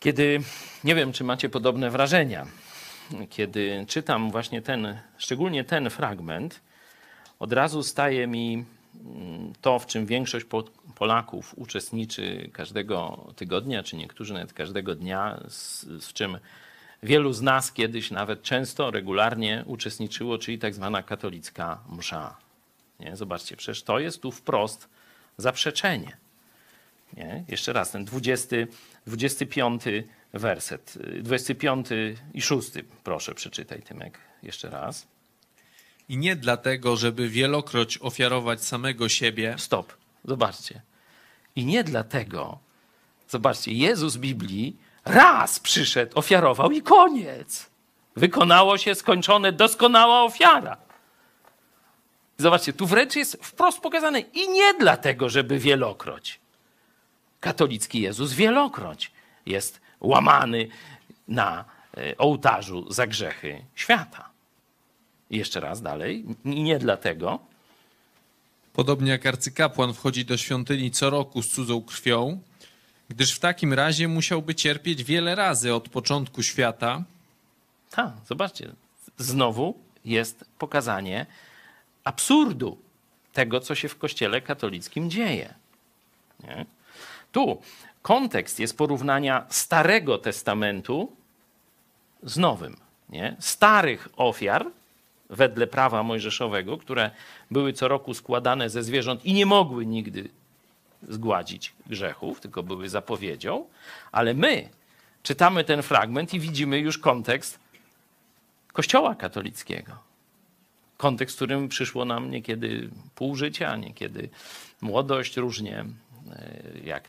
Kiedy, nie wiem, czy macie podobne wrażenia, kiedy czytam właśnie ten, szczególnie ten fragment, od razu staje mi mm, to, w czym większość Polaków uczestniczy każdego tygodnia, czy niektórzy nawet każdego dnia, w czym wielu z nas kiedyś nawet często, regularnie uczestniczyło, czyli tak zwana katolicka msza. Nie? Zobaczcie, przecież to jest tu wprost zaprzeczenie. Nie? Jeszcze raz, ten 20, 25 werset, 25 i 6, proszę przeczytaj Tymek jeszcze raz. I nie dlatego, żeby wielokroć ofiarować samego siebie. Stop, zobaczcie. I nie dlatego, zobaczcie, Jezus Biblii Raz przyszedł, ofiarował i koniec. Wykonało się skończone, doskonała ofiara. Zobaczcie, tu wręcz jest wprost pokazane i nie dlatego, żeby wielokroć. Katolicki Jezus wielokroć jest łamany na e, ołtarzu za grzechy świata. I jeszcze raz dalej, i nie dlatego. Podobnie jak arcykapłan wchodzi do świątyni co roku z cudzą krwią, gdyż w takim razie musiałby cierpieć wiele razy od początku świata. Tak, zobaczcie, znowu jest pokazanie absurdu tego, co się w Kościele katolickim dzieje. Nie? Tu kontekst jest porównania Starego Testamentu z Nowym. Nie? Starych ofiar wedle prawa mojżeszowego, które były co roku składane ze zwierząt i nie mogły nigdy zgładzić grzechów, tylko były zapowiedzią, ale my czytamy ten fragment i widzimy już kontekst Kościoła katolickiego. Kontekst, w którym przyszło nam niekiedy pół życia, niekiedy młodość, różnie, e, jak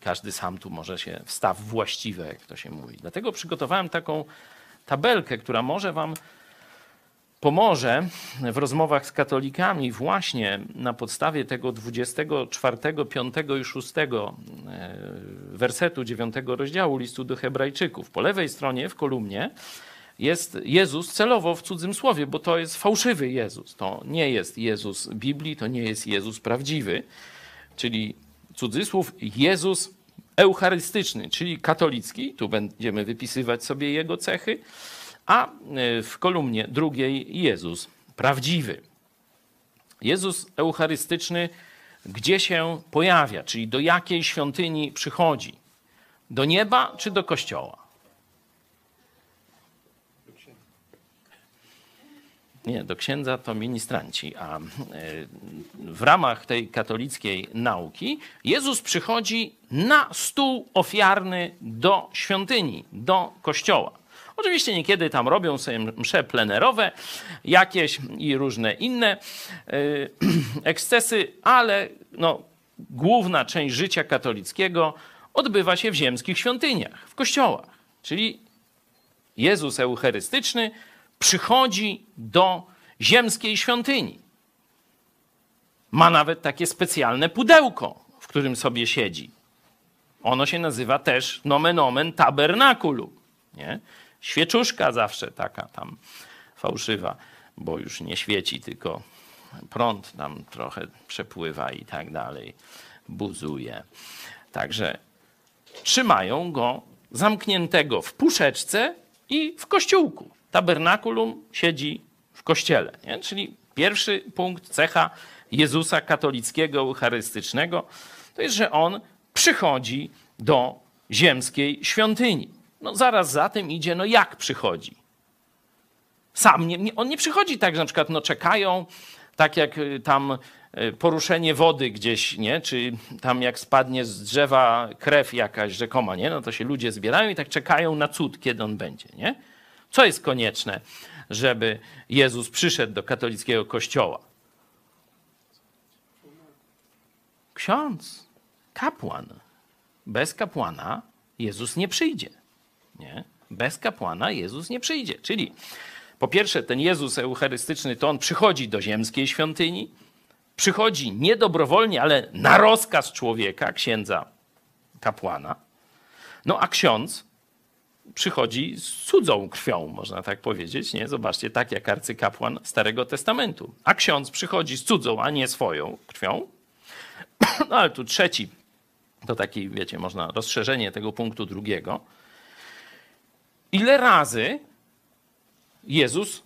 każdy sam tu może się wstaw właściwe, jak to się mówi. Dlatego przygotowałem taką tabelkę, która może wam pomoże w rozmowach z katolikami właśnie na podstawie tego 24, 5 i 6 e, wersetu 9 rozdziału listu do Hebrajczyków. Po lewej stronie w kolumnie jest Jezus celowo w cudzym słowie, bo to jest fałszywy Jezus. To nie jest Jezus Biblii, to nie jest Jezus prawdziwy, czyli cudzysłów Jezus eucharystyczny, czyli katolicki. Tu będziemy wypisywać sobie jego cechy a e, w kolumnie drugiej Jezus prawdziwy. Jezus eucharystyczny gdzie się pojawia, czyli do jakiej świątyni przychodzi? Do nieba czy do kościoła? Nie, do księdza to ministranci, a e, w ramach tej katolickiej nauki Jezus przychodzi na stół ofiarny do świątyni, do kościoła. Oczywiście niekiedy tam robią sobie msze plenerowe jakieś i różne inne e, [clears throat] ekscesy, ale no, główna część życia katolickiego odbywa się w ziemskich świątyniach, w kościołach. Czyli Jezus Eucharystyczny przychodzi do ziemskiej świątyni. Ma nawet takie specjalne pudełko, w którym sobie siedzi. Ono się nazywa też nomen omen tabernakulu. Nie? Świeczuszka zawsze taka tam fałszywa, bo już nie świeci, tylko prąd tam trochę przepływa i tak dalej, buzuje. Także trzymają go zamkniętego w puszeczce i w kościółku. Tabernakulum siedzi w kościele. Nie? Czyli pierwszy punkt, cecha Jezusa katolickiego, eucharystycznego, to jest, że on przychodzi do ziemskiej świątyni. No zaraz za tym idzie, no jak przychodzi? Sam nie, on nie przychodzi tak, że na przykład no czekają, tak jak y, tam y, poruszenie wody gdzieś, nie? Czy tam jak spadnie z drzewa krew jakaś rzekoma, nie? No to się ludzie zbierają i tak czekają na cud, kiedy on będzie, nie? Co jest konieczne, żeby Jezus przyszedł do katolickiego kościoła? Ksiądz, kapłan. Bez kapłana Jezus nie przyjdzie. Nie? Bez kapłana Jezus nie przyjdzie. Czyli po pierwsze, ten Jezus eucharystyczny to on przychodzi do ziemskiej świątyni, przychodzi niedobrowolnie, ale na rozkaz człowieka, księdza kapłana. No a ksiądz przychodzi z cudzą krwią, można tak powiedzieć. Nie? Zobaczcie, tak jak arcykapłan Starego Testamentu. A ksiądz przychodzi z cudzą, a nie swoją krwią. [coughs] No ale tu trzeci, to taki, wiecie, można rozszerzenie tego punktu drugiego. Ile razy Jezus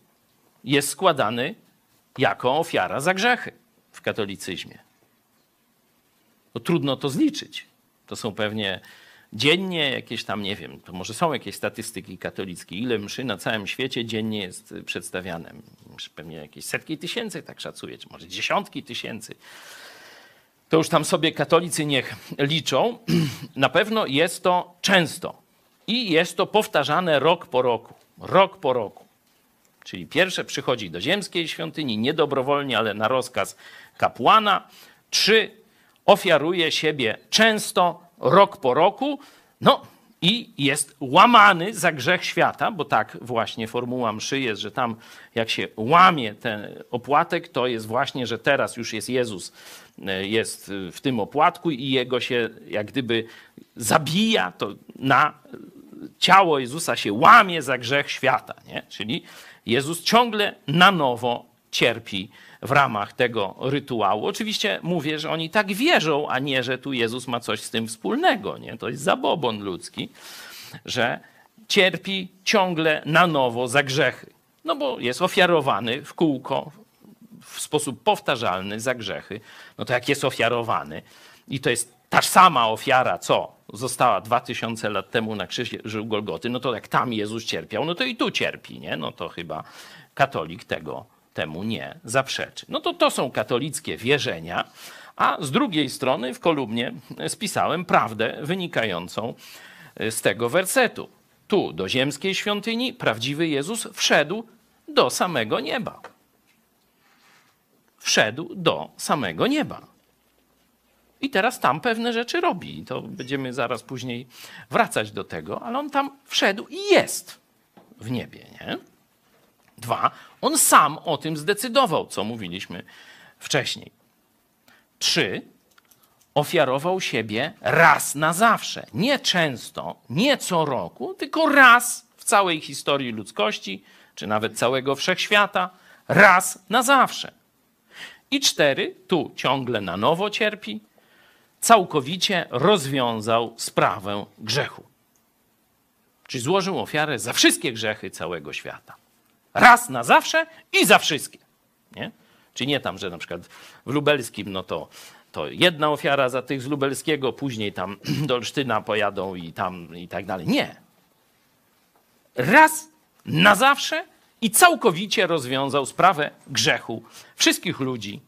jest składany jako ofiara za grzechy w katolicyzmie? No, trudno to zliczyć. To są pewnie dziennie jakieś tam, nie wiem, to może są jakieś statystyki katolickie, ile mszy na całym świecie dziennie jest przedstawiane. Pewnie jakieś setki tysięcy, tak szacuję, czy może dziesiątki tysięcy. To już tam sobie katolicy niech liczą. [clears throat] Na pewno jest to często i jest to powtarzane rok po roku. Rok po roku. Czyli pierwsze przychodzi do ziemskiej świątyni, niedobrowolnie, ale na rozkaz kapłana. Trzy, ofiaruje siebie często, rok po roku, no i jest łamany za grzech świata, bo tak właśnie formuła mszy jest, że tam jak się łamie ten opłatek, to jest właśnie, że teraz już jest Jezus, e, jest w tym opłatku i jego się jak gdyby zabija, to na ciało Jezusa się łamie za grzech świata. Nie? Czyli Jezus ciągle na nowo cierpi w ramach tego rytuału. Oczywiście mówię, że oni tak wierzą, a nie, że tu Jezus ma coś z tym wspólnego. Nie? To jest zabobon ludzki, że cierpi ciągle na nowo za grzechy. No bo jest ofiarowany w kółko, w sposób powtarzalny za grzechy. No to jak jest ofiarowany i to jest ta sama ofiara, co została dwa tysiące lat temu na krzyżu Golgoty, no to jak tam Jezus cierpiał, no to i tu cierpi, nie? No to chyba katolik tego temu nie zaprzeczy. No to to są katolickie wierzenia, a z drugiej strony w kolumnie spisałem prawdę wynikającą z tego wersetu. Tu do ziemskiej świątyni prawdziwy Jezus wszedł do samego nieba. Wszedł do samego nieba. I teraz tam pewne rzeczy robi. To będziemy zaraz później wracać do tego, ale on tam wszedł i jest w niebie. Nie? Dwa, on sam o tym zdecydował, co mówiliśmy wcześniej. Trzy, ofiarował siebie raz na zawsze. Nie często, nie co roku, tylko raz w całej historii ludzkości, czy nawet całego wszechświata, raz na zawsze. I cztery, tu ciągle na nowo cierpi, całkowicie rozwiązał sprawę grzechu. Czyli złożył ofiarę za wszystkie grzechy całego świata. Raz na zawsze i za wszystkie. Nie? Czyli nie tam, że na przykład w lubelskim, no to to jedna ofiara za tych z Lubelskiego, później tam [clears throat] do Olsztyna pojadą i tam i tak dalej. Nie. Raz na zawsze i całkowicie rozwiązał sprawę grzechu wszystkich ludzi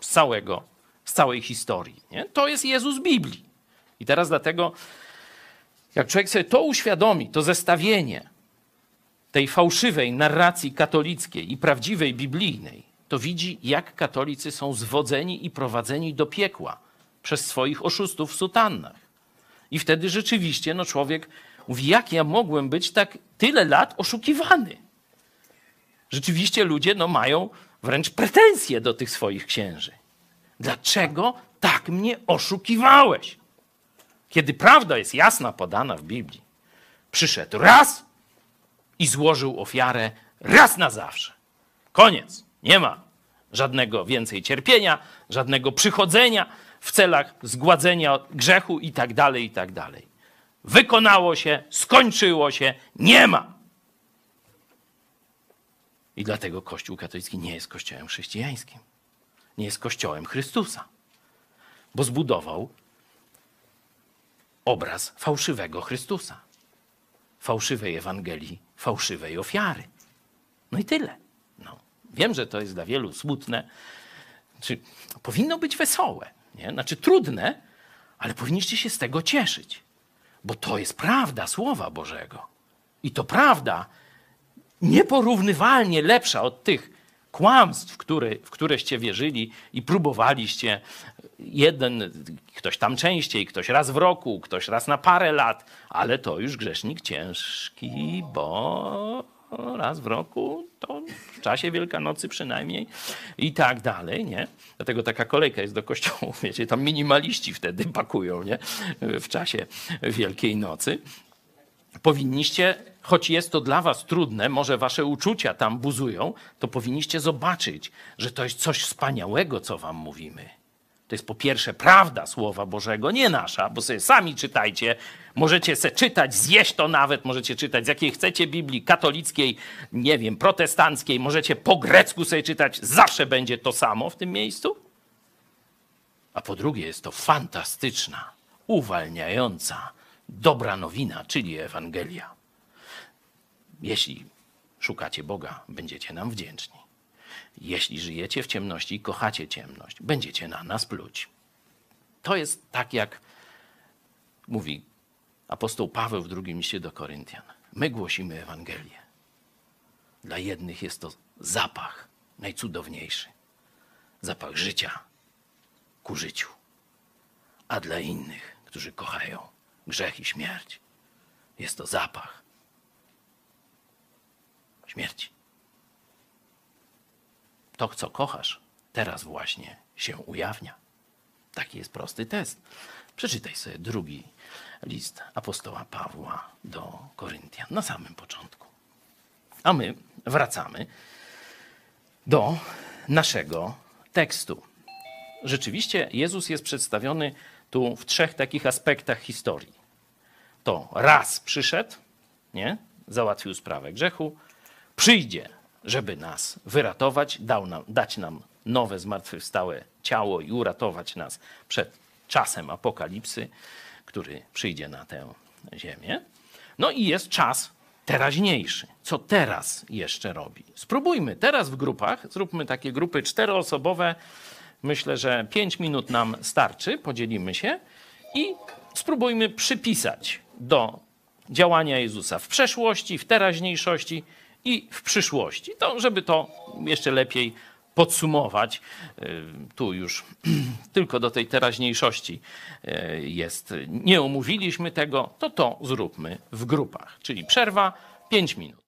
z całego, z całej historii. Nie? To jest Jezus Biblii. I teraz dlatego, jak człowiek sobie to uświadomi, to zestawienie tej fałszywej narracji katolickiej i prawdziwej biblijnej, to widzi, jak katolicy są zwodzeni i prowadzeni do piekła przez swoich oszustów w sutannach. I wtedy rzeczywiście no człowiek mówi, jak ja mogłem być tak tyle lat oszukiwany? Rzeczywiście ludzie no, mają wręcz pretensje do tych swoich księży. Dlaczego tak mnie oszukiwałeś? Kiedy prawda jest jasna, podana w Biblii, przyszedł raz i złożył ofiarę raz na zawsze. Koniec. Nie ma żadnego więcej cierpienia, żadnego przychodzenia w celach zgładzenia grzechu i tak dalej, i tak dalej. Wykonało się, skończyło się, nie ma. I dlatego Kościół katolicki nie jest kościołem chrześcijańskim. Nie jest kościołem Chrystusa. Bo zbudował obraz fałszywego Chrystusa. Fałszywej Ewangelii, fałszywej ofiary. No i tyle. No. Wiem, że to jest dla wielu smutne. Znaczy, powinno być wesołe. Nie? Znaczy trudne, ale powinniście się z tego cieszyć. Bo to jest prawda Słowa Bożego. I to prawda nieporównywalnie lepsza od tych kłamstw, które, w któreście wierzyli i próbowaliście. Jeden, ktoś tam częściej, ktoś raz w roku, ktoś raz na parę lat, ale to już grzesznik ciężki, bo raz w roku, to w czasie Wielkanocy przynajmniej i tak dalej, nie? Dlatego taka kolejka jest do kościołu, [laughs] wiecie, tam minimaliści wtedy pakują, nie? W czasie Wielkiej Nocy. Powinniście choć jest to dla was trudne, może wasze uczucia tam buzują, to powinniście zobaczyć, że to jest coś wspaniałego, co wam mówimy. To jest po pierwsze prawda Słowa Bożego, nie nasza, bo sobie sami czytajcie. Możecie se czytać, zjeść to nawet, możecie czytać z jakiej chcecie Biblii, katolickiej, nie wiem, protestanckiej, możecie po grecku sobie czytać, zawsze będzie to samo w tym miejscu. A po drugie jest to fantastyczna, uwalniająca, dobra nowina, czyli Ewangelia. Jeśli szukacie Boga, będziecie nam wdzięczni. Jeśli żyjecie w ciemności i kochacie ciemność, będziecie na nas pluć. To jest tak, jak mówi apostoł Paweł w drugim liście do Koryntian. My głosimy Ewangelię. Dla jednych jest to zapach najcudowniejszy. Zapach życia ku życiu. A dla innych, którzy kochają grzech i śmierć, jest to zapach śmierci. To, co kochasz, teraz właśnie się ujawnia. Taki jest prosty test. Przeczytaj sobie drugi list apostoła Pawła do Koryntian na samym początku. A my wracamy do naszego tekstu. Rzeczywiście Jezus jest przedstawiony tu w trzech takich aspektach historii. To raz przyszedł, nie? załatwił sprawę grzechu, przyjdzie, żeby nas wyratować, dał nam, dać nam nowe, zmartwychwstałe ciało i uratować nas przed czasem apokalipsy, który przyjdzie na tę ziemię. No i jest czas teraźniejszy. Co teraz jeszcze robi? Spróbujmy teraz w grupach, zróbmy takie grupy czteroosobowe. Myślę, że pięć minut nam starczy, podzielimy się i spróbujmy przypisać do działania Jezusa w przeszłości, w teraźniejszości i w przyszłości. To, żeby to jeszcze lepiej podsumować, y, tu już [clears throat] tylko do tej teraźniejszości y, jest, nie omówiliśmy tego, to to zróbmy w grupach, czyli przerwa 5 minut.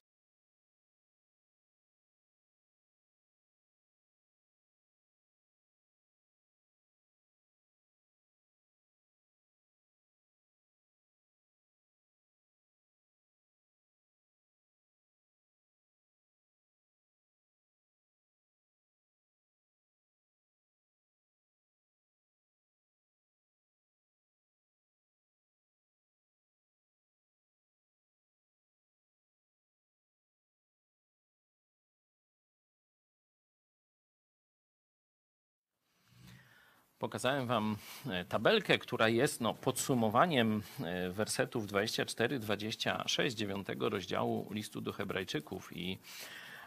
Pokazałem Wam e, tabelkę, która jest no, podsumowaniem e, wersetów 24-26 9 rozdziału listu do Hebrajczyków. I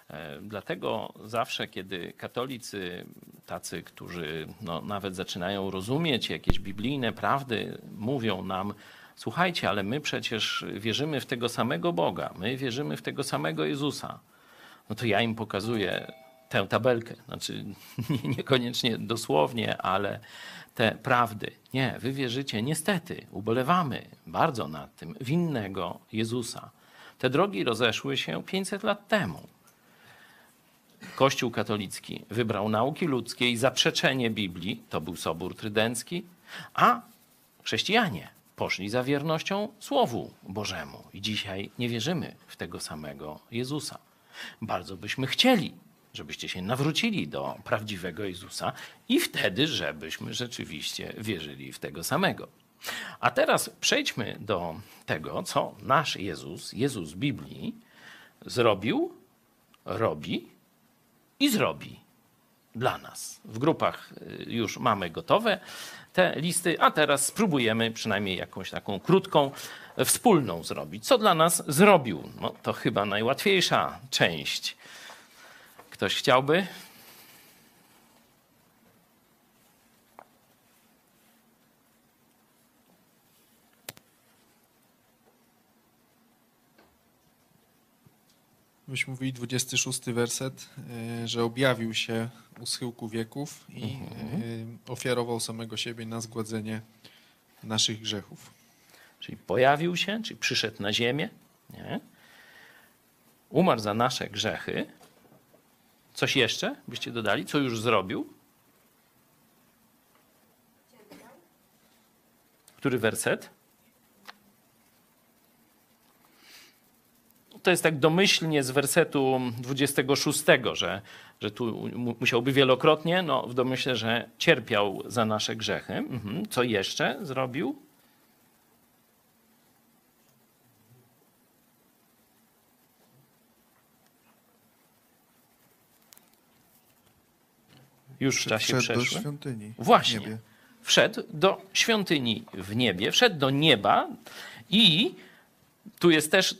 e, dlatego zawsze, kiedy katolicy, tacy, którzy no, nawet zaczynają rozumieć jakieś biblijne prawdy, mówią nam, słuchajcie, ale my przecież wierzymy w tego samego Boga, my wierzymy w tego samego Jezusa. No to ja im pokazuję tę tabelkę. Znaczy, [laughs] niekoniecznie dosłownie, ale te prawdy. Nie, wy wierzycie, niestety, ubolewamy bardzo nad tym, winnego Jezusa. Te drogi rozeszły się 500 lat temu. Kościół katolicki wybrał nauki ludzkie i zaprzeczenie Biblii, to był Sobór Trydencki, a chrześcijanie poszli za wiernością Słowu Bożemu. I dzisiaj nie wierzymy w tego samego Jezusa. Bardzo byśmy chcieli, żebyście się nawrócili do prawdziwego Jezusa i wtedy, żebyśmy rzeczywiście wierzyli w tego samego. A teraz przejdźmy do tego, co nasz Jezus, Jezus Biblii, zrobił, robi i zrobi dla nas. W grupach y, już mamy gotowe te listy, a teraz spróbujemy przynajmniej jakąś taką krótką, wspólną zrobić. Co dla nas zrobił? No, to chyba najłatwiejsza część Ktoś chciałby? Byś mówili 26 werset, e, że objawił się u schyłku wieków i mhm. E, ofiarował samego siebie na zgładzenie naszych grzechów. Czyli pojawił się, czyli przyszedł na ziemię, nie? umarł za nasze grzechy, Coś jeszcze byście dodali? Co już zrobił? Który werset? To jest tak domyślnie z wersetu 26, że, że tu musiałby wielokrotnie, no w domyśle, że cierpiał za nasze grzechy. Mhm. Co jeszcze zrobił? Już w czasie wszedł przeszłym. do świątyni. Właśnie. Wszedł do świątyni w niebie, wszedł do nieba i tu jest też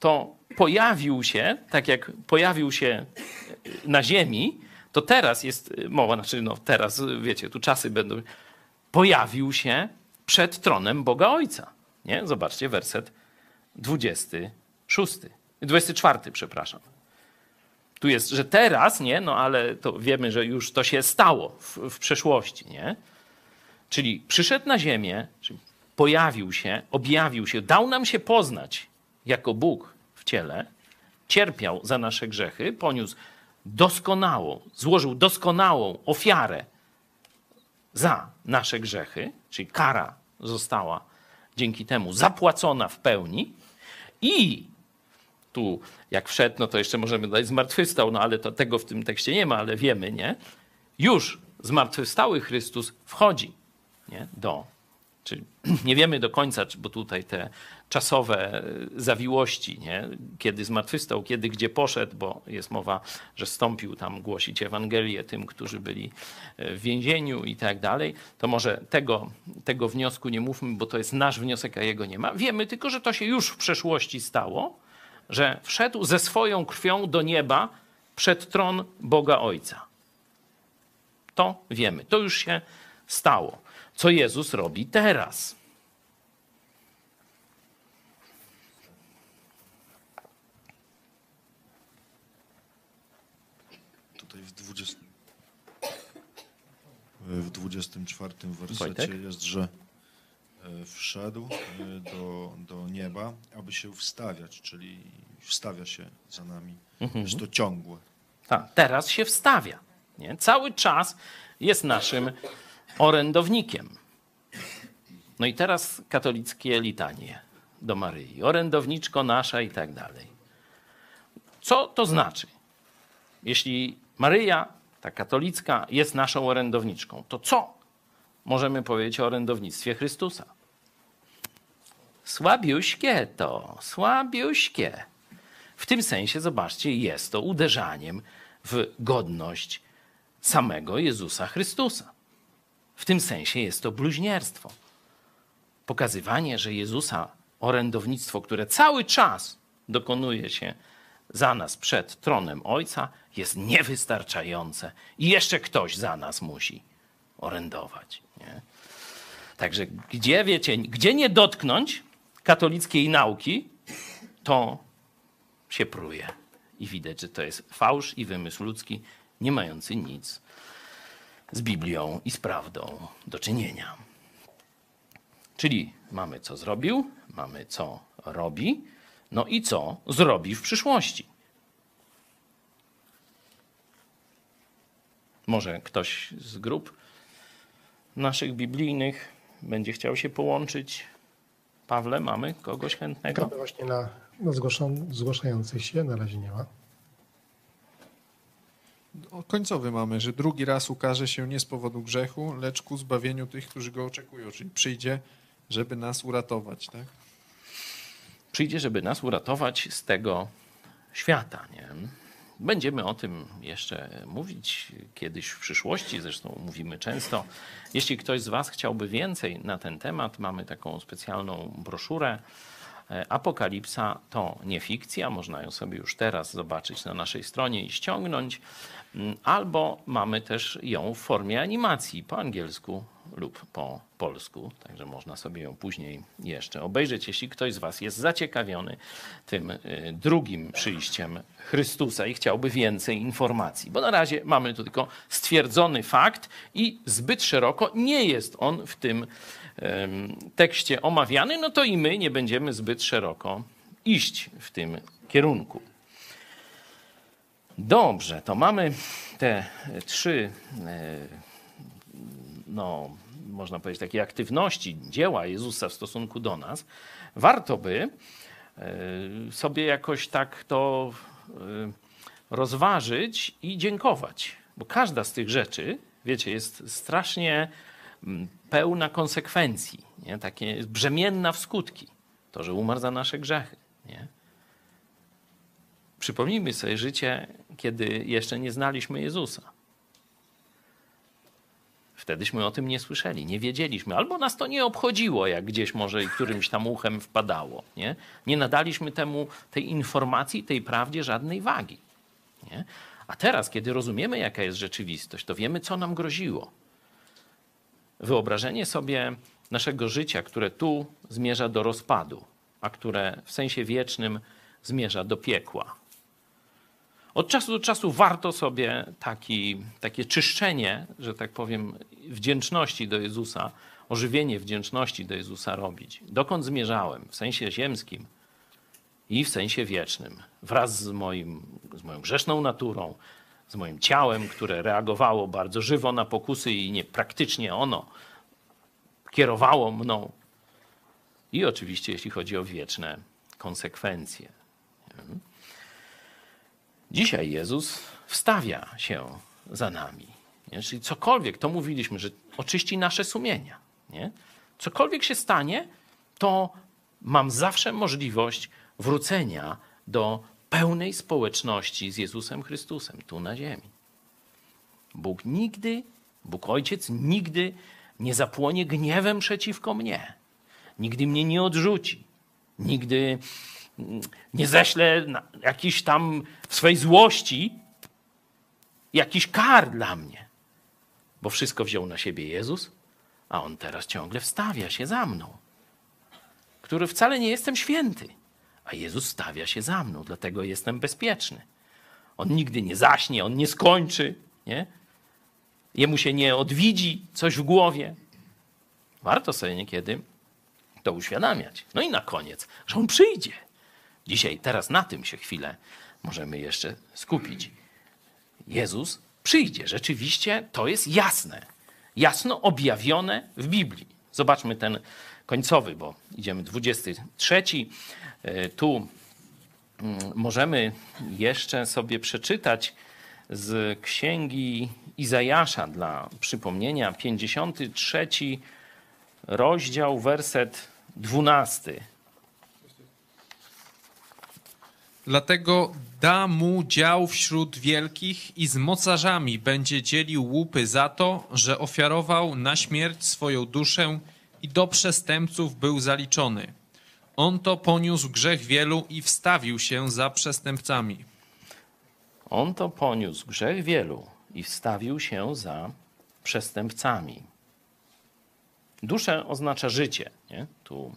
to pojawił się, tak jak pojawił się na ziemi, to teraz jest mowa, znaczy no teraz, wiecie, tu czasy będą, pojawił się przed tronem Boga Ojca. Nie? Zobaczcie werset 26, 24, przepraszam. Tu jest, że teraz, nie? No ale to wiemy, że już to się stało w, w przeszłości, nie? Czyli przyszedł na ziemię, czyli pojawił się, objawił się, dał nam się poznać jako Bóg w ciele, cierpiał za nasze grzechy, poniósł doskonałą, złożył doskonałą ofiarę za nasze grzechy, czyli kara została dzięki temu zapłacona w pełni i tu jak wszedł, no to jeszcze możemy dodać zmartwychwstał, no ale to, tego w tym tekście nie ma, ale wiemy, nie? Już zmartwychwstały Chrystus wchodzi nie? do Czyli [clears throat] nie wiemy do końca, bo tutaj te czasowe zawiłości, nie? kiedy zmartwychwstał, kiedy gdzie poszedł, bo jest mowa, że stąpił tam głosić Ewangelię tym, którzy byli w więzieniu i tak dalej, to może tego, tego wniosku nie mówmy, bo to jest nasz wniosek, a jego nie ma. Wiemy tylko, że to się już w przeszłości stało że wszedł ze swoją krwią do nieba przed tron Boga Ojca. To wiemy, to już się stało. Co Jezus robi teraz? Tutaj w 20, w 24 wersecie Wojtek? jest, że wszedł e, do, do nieba, aby się wstawiać, czyli wstawia się za nami. Mhm. Jest to ciągłe. Tak, teraz się wstawia. Nie? Cały czas jest naszym orędownikiem. No i teraz katolickie litanie do Maryi. Orędowniczko nasza i tak dalej. Co to znaczy? Jeśli Maryja, ta katolicka, jest naszą orędowniczką, to co możemy powiedzieć o orędownictwie Chrystusa? Słabiuśkie to, słabiuśkie. W tym sensie, zobaczcie, jest to uderzaniem w godność samego Jezusa Chrystusa. W tym sensie jest to bluźnierstwo. Pokazywanie, że Jezusa orędownictwo, które cały czas dokonuje się za nas przed tronem Ojca, jest niewystarczające i jeszcze ktoś za nas musi orędować. Nie? Także gdzie, wiecie, gdzie nie dotknąć katolickiej nauki, to się pruje. I widać, że to jest fałsz i wymysł ludzki, nie mający nic z Biblią i z prawdą do czynienia. Czyli mamy co zrobił, mamy co robi, no i co zrobi w przyszłości. Może ktoś z grup naszych biblijnych będzie chciał się połączyć. Pawle, mamy kogoś chętnego? właśnie na, na zgłaszających się na razie nie ma. Końcowy mamy, że drugi raz ukaże się nie z powodu grzechu, lecz ku zbawieniu tych, którzy go oczekują. Czyli przyjdzie, żeby nas uratować. Tak? Przyjdzie, żeby nas uratować z tego świata. Nie? Będziemy o tym jeszcze mówić kiedyś w przyszłości, zresztą mówimy często. Jeśli ktoś z Was chciałby więcej na ten temat, mamy taką specjalną broszurę. E, Apokalipsa to nie fikcja, można ją sobie już teraz zobaczyć na naszej stronie i ściągnąć, albo mamy też ją w formie animacji po angielsku lub po polsku, także można sobie ją później jeszcze obejrzeć, jeśli ktoś z Was jest zaciekawiony tym y, drugim przyjściem Chrystusa i chciałby więcej informacji, bo na razie mamy tu tylko stwierdzony fakt i zbyt szeroko nie jest on w tym tekście omawiany, no to i my nie będziemy zbyt szeroko iść w tym kierunku. Dobrze, to mamy te trzy e, no, można powiedzieć, takiej aktywności dzieła Jezusa w stosunku do nas, warto by e, sobie jakoś tak to e, rozważyć i dziękować. Bo każda z tych rzeczy, wiecie, jest strasznie mm, pełna konsekwencji, nie? takie brzemienna w skutki. To, że umarł za nasze grzechy. Przypomnijmy sobie życie, kiedy jeszcze nie znaliśmy Jezusa. Wtedyśmy o tym nie słyszeli, nie wiedzieliśmy, albo nas to nie obchodziło, jak gdzieś może i którymś tam uchem wpadało. Nie, nie nadaliśmy temu, tej informacji, tej prawdzie żadnej wagi. Nie? A teraz, kiedy rozumiemy, jaka jest rzeczywistość, to wiemy, co nam groziło. Wyobrażenie sobie naszego życia, które tu zmierza do rozpadu, a które w sensie wiecznym zmierza do piekła, od czasu do czasu warto sobie taki, takie czyszczenie, że tak powiem, wdzięczności do Jezusa, ożywienie wdzięczności do Jezusa robić. Dokąd zmierzałem? W sensie ziemskim i w sensie wiecznym. Wraz z, moim, z moją grzeszną naturą, z moim ciałem, które reagowało bardzo żywo na pokusy i nie praktycznie ono kierowało mną. I oczywiście, jeśli chodzi o wieczne konsekwencje. Dzisiaj Jezus wstawia się za nami. Nie? Czyli cokolwiek, to mówiliśmy, że oczyści nasze sumienia. Nie? Cokolwiek się stanie, to mam zawsze możliwość wrócenia do pełnej społeczności z Jezusem Chrystusem tu na ziemi. Bóg nigdy, Bóg Ojciec nigdy nie zapłonie gniewem przeciwko mnie. Nigdy mnie nie odrzuci. Nigdy nie ześle jakiś tam w swej złości jakiś kar dla mnie. Bo wszystko wziął na siebie Jezus, a on teraz ciągle wstawia się za mną, który wcale nie jestem święty, a Jezus stawia się za mną, dlatego jestem bezpieczny. On nigdy nie zaśnie, on nie skończy, nie? Jemu się nie odwidzi coś w głowie. Warto sobie niekiedy to uświadamiać. No i na koniec, że on przyjdzie. Dzisiaj, teraz na tym się chwilę możemy jeszcze skupić. Jezus przyjdzie. Rzeczywiście to jest jasne. Jasno objawione w Biblii. Zobaczmy ten końcowy, bo idziemy 23. E, tu mm, możemy jeszcze sobie przeczytać z księgi Izajasza dla przypomnienia, 53 rozdział, werset 12. Dlatego da mu dział wśród wielkich i z mocarzami będzie dzielił łupy za to, że ofiarował na śmierć swoją duszę i do przestępców był zaliczony. On to poniósł grzech wielu i wstawił się za przestępcami. On to poniósł grzech wielu i wstawił się za przestępcami. Duszę oznacza życie. Nie? Tu,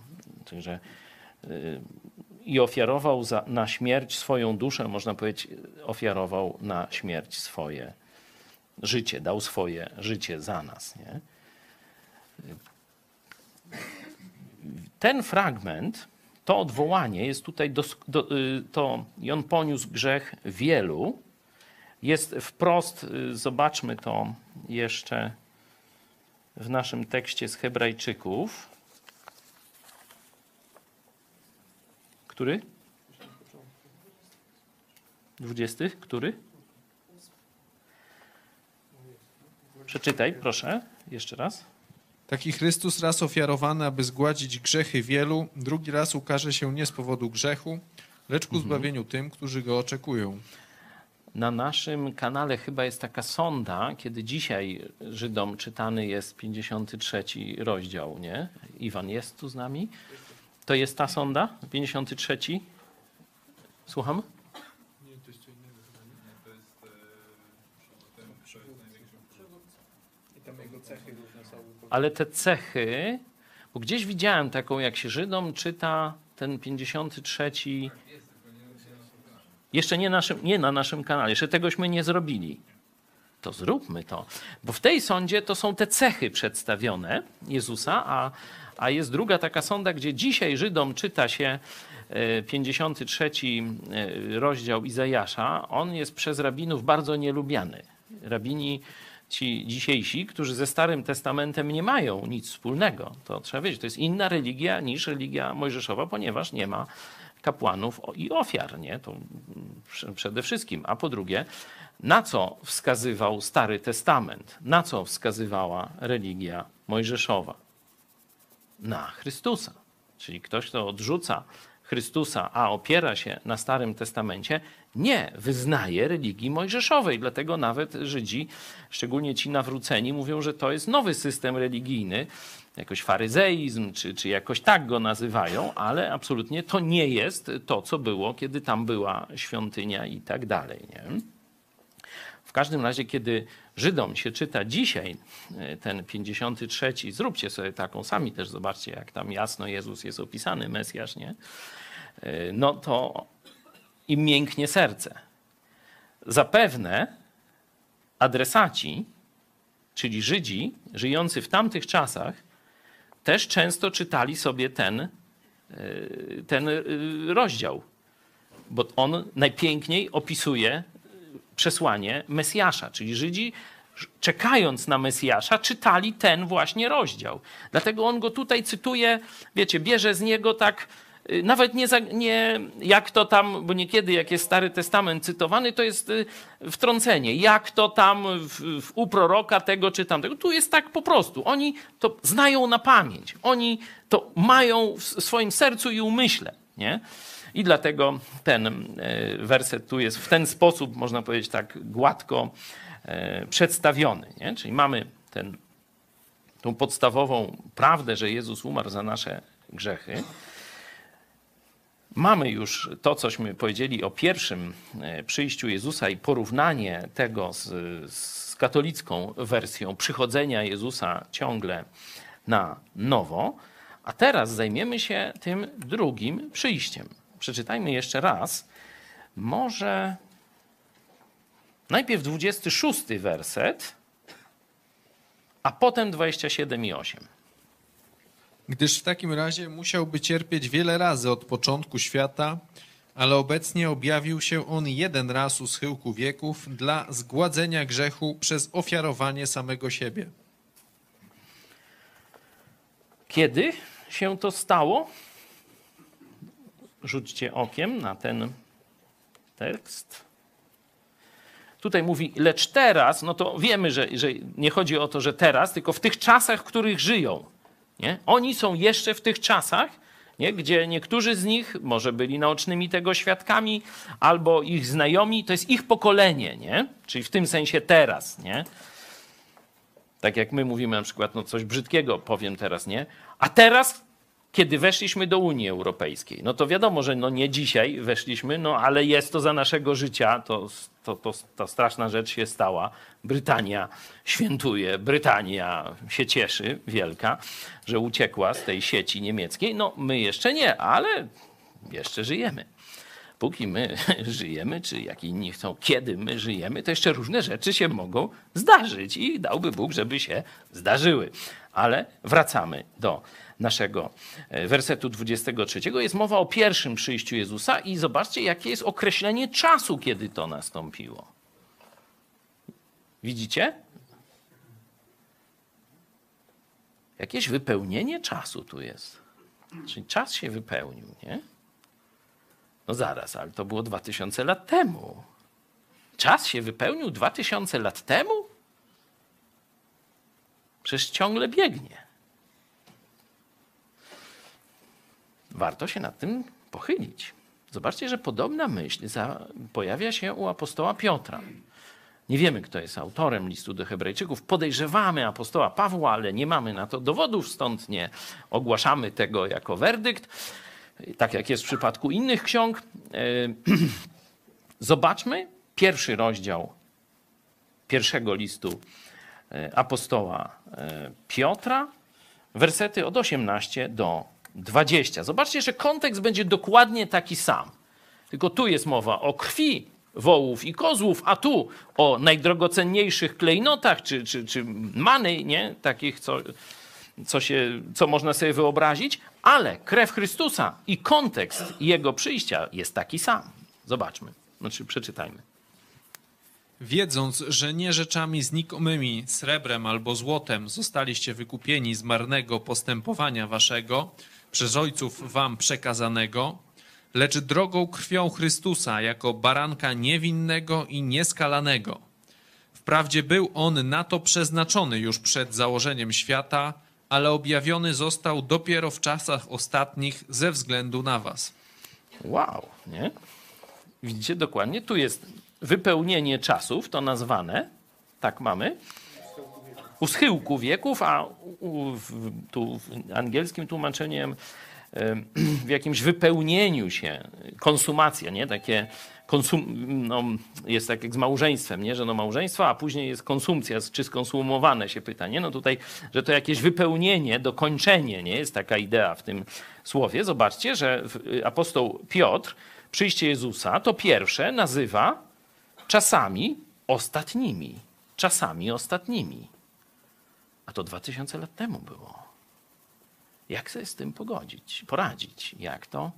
także, yy, I ofiarował za, na śmierć swoją duszę, można powiedzieć, ofiarował na śmierć swoje życie, dał swoje życie za nas. Nie? Ten fragment, to odwołanie jest tutaj, do, do, y, to i on poniósł grzech wielu, jest wprost, y, zobaczmy to jeszcze w naszym tekście z Hebrajczyków. Który? Dwudziesty? Który? Przeczytaj, proszę, jeszcze raz. Taki Chrystus raz ofiarowany, aby zgładzić grzechy wielu, drugi raz ukaże się nie z powodu grzechu, lecz ku zbawieniu tym, którzy go oczekują. Na naszym kanale chyba jest taka sonda, kiedy dzisiaj Żydom czytany jest 53 rozdział, nie? Iwan jest tu z nami? To jest ta sonda? 53? Słucham? Nie, to jest co innego chyba, nie? To jest e, I tam jego cechy Ale te cechy, bo gdzieś widziałem taką, jak się Żydom czyta ten 53 jeszcze nie, naszym, nie na naszym kanale, jeszcze tegośmy nie zrobili. To zróbmy to. Bo w tej sądzie to są te cechy przedstawione Jezusa, a, a jest druga taka sonda, gdzie dzisiaj Żydom czyta się 53 e, e, rozdział Izajasza. On jest przez rabinów bardzo nielubiany. Rabini ci dzisiejsi, którzy ze Starym Testamentem nie mają nic wspólnego. To trzeba wiedzieć, to jest inna religia niż religia mojżeszowa, ponieważ nie ma kapłanów i ofiar, nie? To przede wszystkim. A po drugie, na co wskazywał Stary Testament? Na co wskazywała religia mojżeszowa? Na Chrystusa. Czyli ktoś, kto odrzuca Chrystusa, a opiera się na Starym Testamencie, nie wyznaje religii mojżeszowej. Dlatego nawet Żydzi, szczególnie ci nawróceni, mówią, że to jest nowy system religijny, jakoś faryzeizm, czy, czy jakoś tak go nazywają, ale absolutnie to nie jest to, co było, kiedy tam była świątynia i tak dalej. Nie? W każdym razie, kiedy Żydom się czyta dzisiaj e, ten 53, zróbcie sobie taką sami też, zobaczcie, jak tam jasno Jezus jest opisany, Mesjasz, nie? E, no to im mięknie serce. Zapewne adresaci, czyli Żydzi żyjący w tamtych czasach, też często czytali sobie ten, e, ten rozdział, bo on najpiękniej opisuje przesłanie Mesjasza, czyli Żydzi czekając na Mesjasza, czytali ten właśnie rozdział. Dlatego on go tutaj cytuje, wiecie, bierze z niego tak Y, nawet nie, nie jak to tam, bo niekiedy jak jest Stary Testament cytowany, to jest y, wtrącenie. Jak to tam w, w, u proroka tego czy tamtego. Tu jest tak po prostu. Oni to znają na pamięć. Oni to mają w swoim sercu i umyśle. Nie? I dlatego ten y, werset tu jest w ten sposób, można powiedzieć tak gładko przedstawiony. Nie? Czyli mamy ten, tą podstawową prawdę, że Jezus umarł za nasze grzechy. Mamy już to, cośmy powiedzieli o pierwszym e, przyjściu Jezusa i porównanie tego z, z katolicką wersją przychodzenia Jezusa ciągle na nowo. A teraz zajmiemy się tym drugim przyjściem. Przeczytajmy jeszcze raz. Może najpierw 26 werset, a potem 27 i 8 gdyż w takim razie musiałby cierpieć wiele razy od początku świata, ale obecnie objawił się on jeden raz u schyłku wieków dla zgładzenia grzechu przez ofiarowanie samego siebie. Kiedy się to stało? Rzućcie okiem na ten tekst. Tutaj mówi, lecz teraz, no to wiemy, że, że nie chodzi o to, że teraz, tylko w tych czasach, w których żyją. Nie? Oni są jeszcze w tych czasach, nie? gdzie niektórzy z nich może byli naocznymi tego świadkami, albo ich znajomi, to jest ich pokolenie, nie? czyli w tym sensie teraz. Nie? Tak jak my mówimy na przykład, no coś brzydkiego powiem teraz, nie? A teraz kiedy weszliśmy do Unii Europejskiej. No to wiadomo, że no nie dzisiaj weszliśmy, no ale jest to za naszego życia, to, to, to, to straszna rzecz się stała. Brytania świętuje, Brytania się cieszy, wielka, że uciekła z tej sieci niemieckiej. No my jeszcze nie, ale jeszcze żyjemy. Póki my [laughs] żyjemy, czy jak inni chcą, kiedy my żyjemy, to jeszcze różne rzeczy się mogą zdarzyć i dałby Bóg, żeby się zdarzyły. Ale wracamy do naszego e, wersetu 23 jest mowa o pierwszym przyjściu Jezusa i zobaczcie, jakie jest określenie czasu, kiedy to nastąpiło. Widzicie? Jakieś wypełnienie czasu tu jest. Czyli czas się wypełnił, nie? No zaraz, ale to było 2000 lat temu. Czas się wypełnił 2000 lat temu? Przecież ciągle biegnie. Warto się nad tym pochylić. Zobaczcie, że podobna myśl pojawia się u apostoła Piotra. Nie wiemy, kto jest autorem listu do Hebrajczyków. Podejrzewamy apostoła Pawła, ale nie mamy na to dowodów, stąd nie ogłaszamy tego jako werdykt, tak jak jest w przypadku innych ksiąg. E, [clears throat] zobaczmy pierwszy rozdział pierwszego listu e, apostoła e, Piotra, wersety od 18 do 20. Zobaczcie, że kontekst będzie dokładnie taki sam. Tylko tu jest mowa o krwi wołów i kozłów, a tu o najdrogocenniejszych klejnotach czy, czy, czy many, nie? takich, co, co, się, co można sobie wyobrazić, ale krew Chrystusa i kontekst Jego przyjścia jest taki sam. Zobaczmy, znaczy przeczytajmy. Wiedząc, że nie rzeczami znikomymi, srebrem albo złotem zostaliście wykupieni z marnego postępowania waszego, przez ojców wam przekazanego, lecz drogą krwią Chrystusa jako baranka niewinnego i nieskalanego. Wprawdzie był on na to przeznaczony już przed założeniem świata, ale objawiony został dopiero w czasach ostatnich ze względu na was. Wow, nie? Widzicie dokładnie, tu jest wypełnienie czasów, to nazwane, tak mamy, u schyłku wieków, a u, w, tu w angielskim tłumaczeniem [clears throat] w jakimś wypełnieniu się, konsumacja, nie? Takie konsum, no, jest tak jak z małżeństwem, nie? Że no małżeństwo, a później jest konsumpcja, czy skonsumowane się pyta, nie? No tutaj, że to jakieś wypełnienie, dokończenie, nie? Jest taka idea w tym słowie. Zobaczcie, że apostoł Piotr przyjście Jezusa to pierwsze nazywa czasami ostatnimi. Czasami ostatnimi. A to 2000 lat temu było. Jak sobie z tym pogodzić, poradzić? Jak to?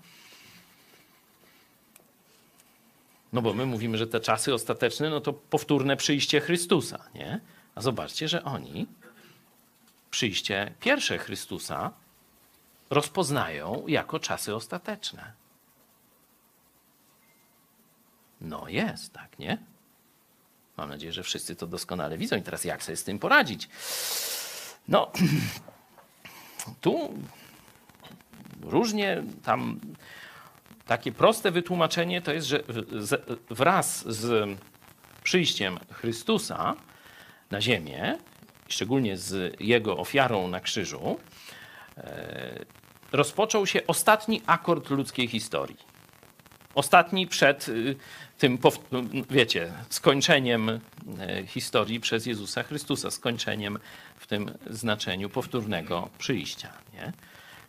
No bo my mówimy, że te czasy ostateczne, no to powtórne przyjście Chrystusa, nie? A zobaczcie, że oni przyjście pierwsze Chrystusa rozpoznają jako czasy ostateczne. No jest, tak, nie? Mam nadzieję, że wszyscy to doskonale widzą i teraz jak sobie z tym poradzić? No, [clears throat] tu różnie tam takie proste wytłumaczenie to jest, że wraz z przyjściem Chrystusa na ziemię, szczególnie z jego ofiarą na krzyżu, e, rozpoczął się ostatni akord ludzkiej historii. Ostatni przed y, tym, wiecie, skończeniem e, historii przez Jezusa Chrystusa, skończeniem w tym znaczeniu powtórnego przyjścia. Nie?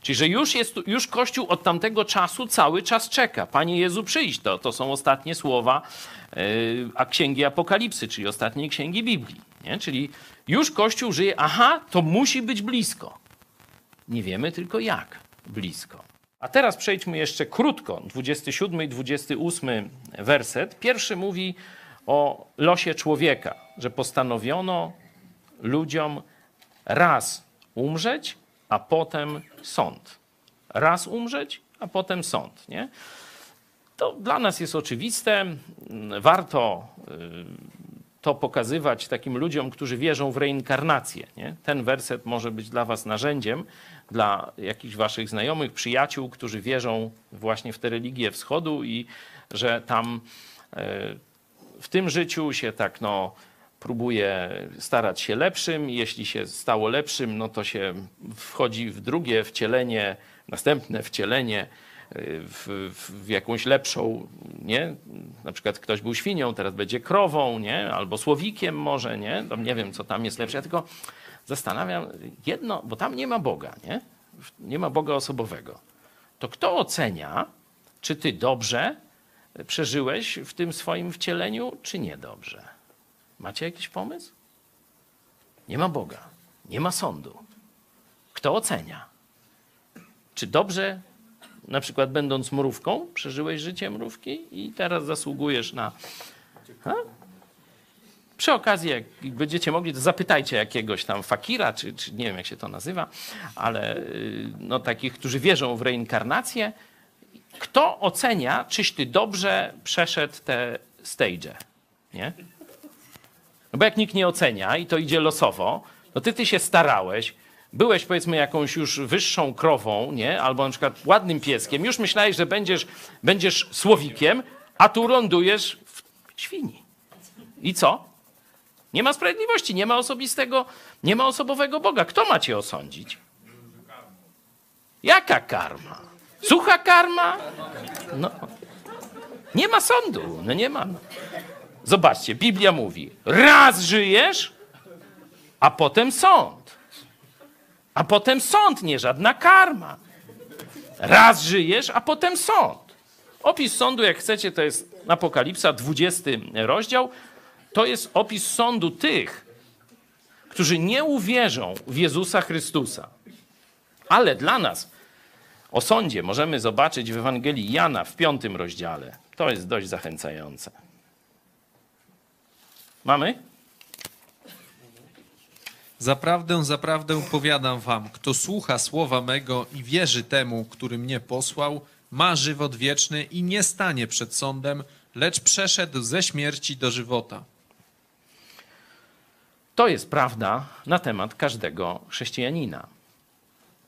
Czyli, że już, jest, już Kościół od tamtego czasu cały czas czeka. Panie Jezu, przyjdź to. To są ostatnie słowa yy, a księgi Apokalipsy, czyli ostatniej księgi Biblii. Nie? Czyli już Kościół żyje, aha, to musi być blisko. Nie wiemy tylko jak blisko. A teraz przejdźmy jeszcze krótko, 27 i 28 werset. Pierwszy mówi o losie człowieka, że postanowiono ludziom raz umrzeć, a potem sąd. Raz umrzeć, a potem sąd. Nie? To dla nas jest oczywiste. Warto y, to pokazywać takim ludziom, którzy wierzą w reinkarnację. Nie? Ten werset może być dla Was narzędziem dla jakichś waszych znajomych, przyjaciół, którzy wierzą właśnie w tę religię wschodu i że tam e, w tym życiu się tak no próbuje starać się lepszym. Jeśli się stało lepszym, no to się wchodzi w drugie wcielenie, następne wcielenie w, w, jakąś lepszą, nie? Na przykład ktoś był świnią, teraz będzie krową, nie? Albo słowikiem może, nie? Tam nie wiem, co tam jest lepsze. Ja tylko zastanawiam jedno, bo tam nie ma Boga, nie? Nie ma Boga osobowego. To kto ocenia, czy ty dobrze przeżyłeś w tym swoim wcieleniu, czy niedobrze? Macie jakiś pomysł? Nie ma Boga, nie ma sądu. Kto ocenia? Czy dobrze na przykład będąc mrówką, przeżyłeś życie mrówki i teraz zasługujesz na. Przy okazji, jak będziecie mogli, to zapytajcie jakiegoś tam fakira, czy, czy nie wiem, jak się to nazywa, ale y, no, takich, którzy wierzą w reinkarnację. Kto ocenia, czyś ty dobrze przeszedł te stage? Nie? No bo jak nikt nie ocenia i to idzie losowo, no ty, ty się starałeś, byłeś powiedzmy jakąś już wyższą krową, nie? albo na przykład ładnym pieskiem, już myślałeś, że będziesz, będziesz słowikiem, a tu lądujesz w świni. I co? Nie ma sprawiedliwości, nie ma osobistego, nie ma osobowego Boga. Kto ma cię osądzić? Jaka karma? Sucha karma? No. Nie ma sądu, no nie ma. Zobaczcie, Biblia mówi, raz żyjesz, a potem sąd. A potem sąd, nie żadna karma. Raz żyjesz, a potem sąd. Opis sądu, jak chcecie, to jest Apokalipsa, 20 rozdział. To jest opis sądu tych, którzy nie uwierzą w Jezusa Chrystusa. Ale dla nas o sądzie możemy zobaczyć w Ewangelii Jana w piątym rozdziale. To jest dość zachęcające. Mamy? Zaprawdę, zaprawdę powiadam wam, kto słucha słowa mego i wierzy temu, który mnie posłał, ma żywot wieczny i nie stanie przed sądem, lecz przeszedł ze śmierci do żywota. To jest prawda na temat każdego chrześcijanina.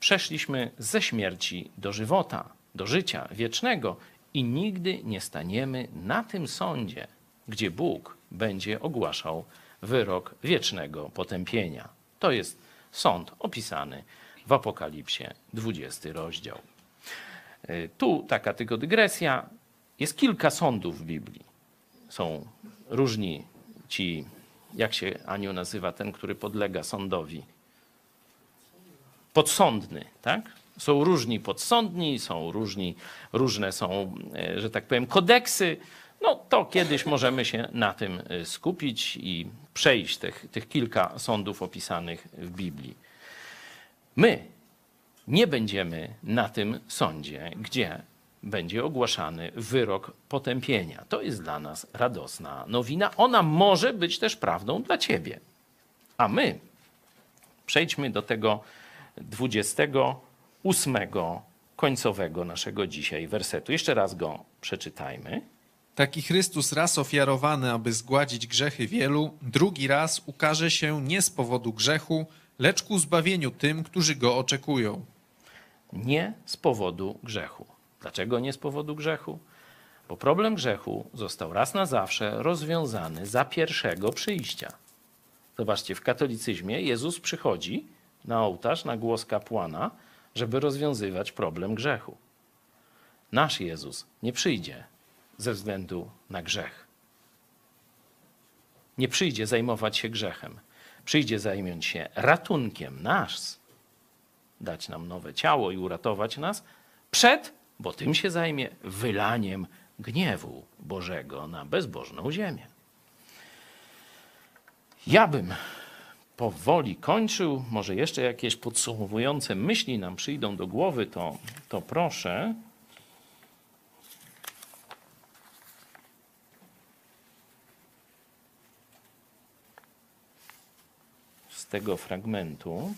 Przeszliśmy ze śmierci do żywota, do życia wiecznego i nigdy nie staniemy na tym sądzie, gdzie Bóg będzie ogłaszał wyrok wiecznego potępienia. To jest sąd opisany w Apokalipsie, 20 rozdział. Y, tu taka tylko dygresja. Jest kilka sądów w Biblii. Są różni ci, jak się Aniu nazywa, ten, który podlega sądowi. Podsądny, tak? Są różni podsądni, są różni, różne są, y, że tak powiem, kodeksy no to kiedyś możemy się na tym y, skupić i przejść tych, tych kilka sądów opisanych w Biblii. My nie będziemy na tym sądzie, gdzie będzie ogłaszany wyrok potępienia. To jest dla nas radosna nowina. Ona może być też prawdą dla ciebie. A my przejdźmy do tego 28 końcowego naszego dzisiaj wersetu. Jeszcze raz go przeczytajmy. Taki Chrystus raz ofiarowany, aby zgładzić grzechy wielu, drugi raz ukaże się nie z powodu grzechu, lecz ku zbawieniu tym, którzy go oczekują. Nie z powodu grzechu. Dlaczego nie z powodu grzechu? Bo problem grzechu został raz na zawsze rozwiązany za pierwszego przyjścia. Zobaczcie, w katolicyzmie Jezus przychodzi na ołtarz, na głos kapłana, żeby rozwiązywać problem grzechu. Nasz Jezus nie przyjdzie ze względu na grzech. Nie przyjdzie zajmować się grzechem. Przyjdzie zająć się ratunkiem nas, dać nam nowe ciało i uratować nas przed, bo tym się zajmie, wylaniem gniewu Bożego na bezbożną ziemię. Ja bym powoli kończył. Może jeszcze jakieś podsumowujące myśli nam przyjdą do głowy, to, to proszę. tego fragmentu.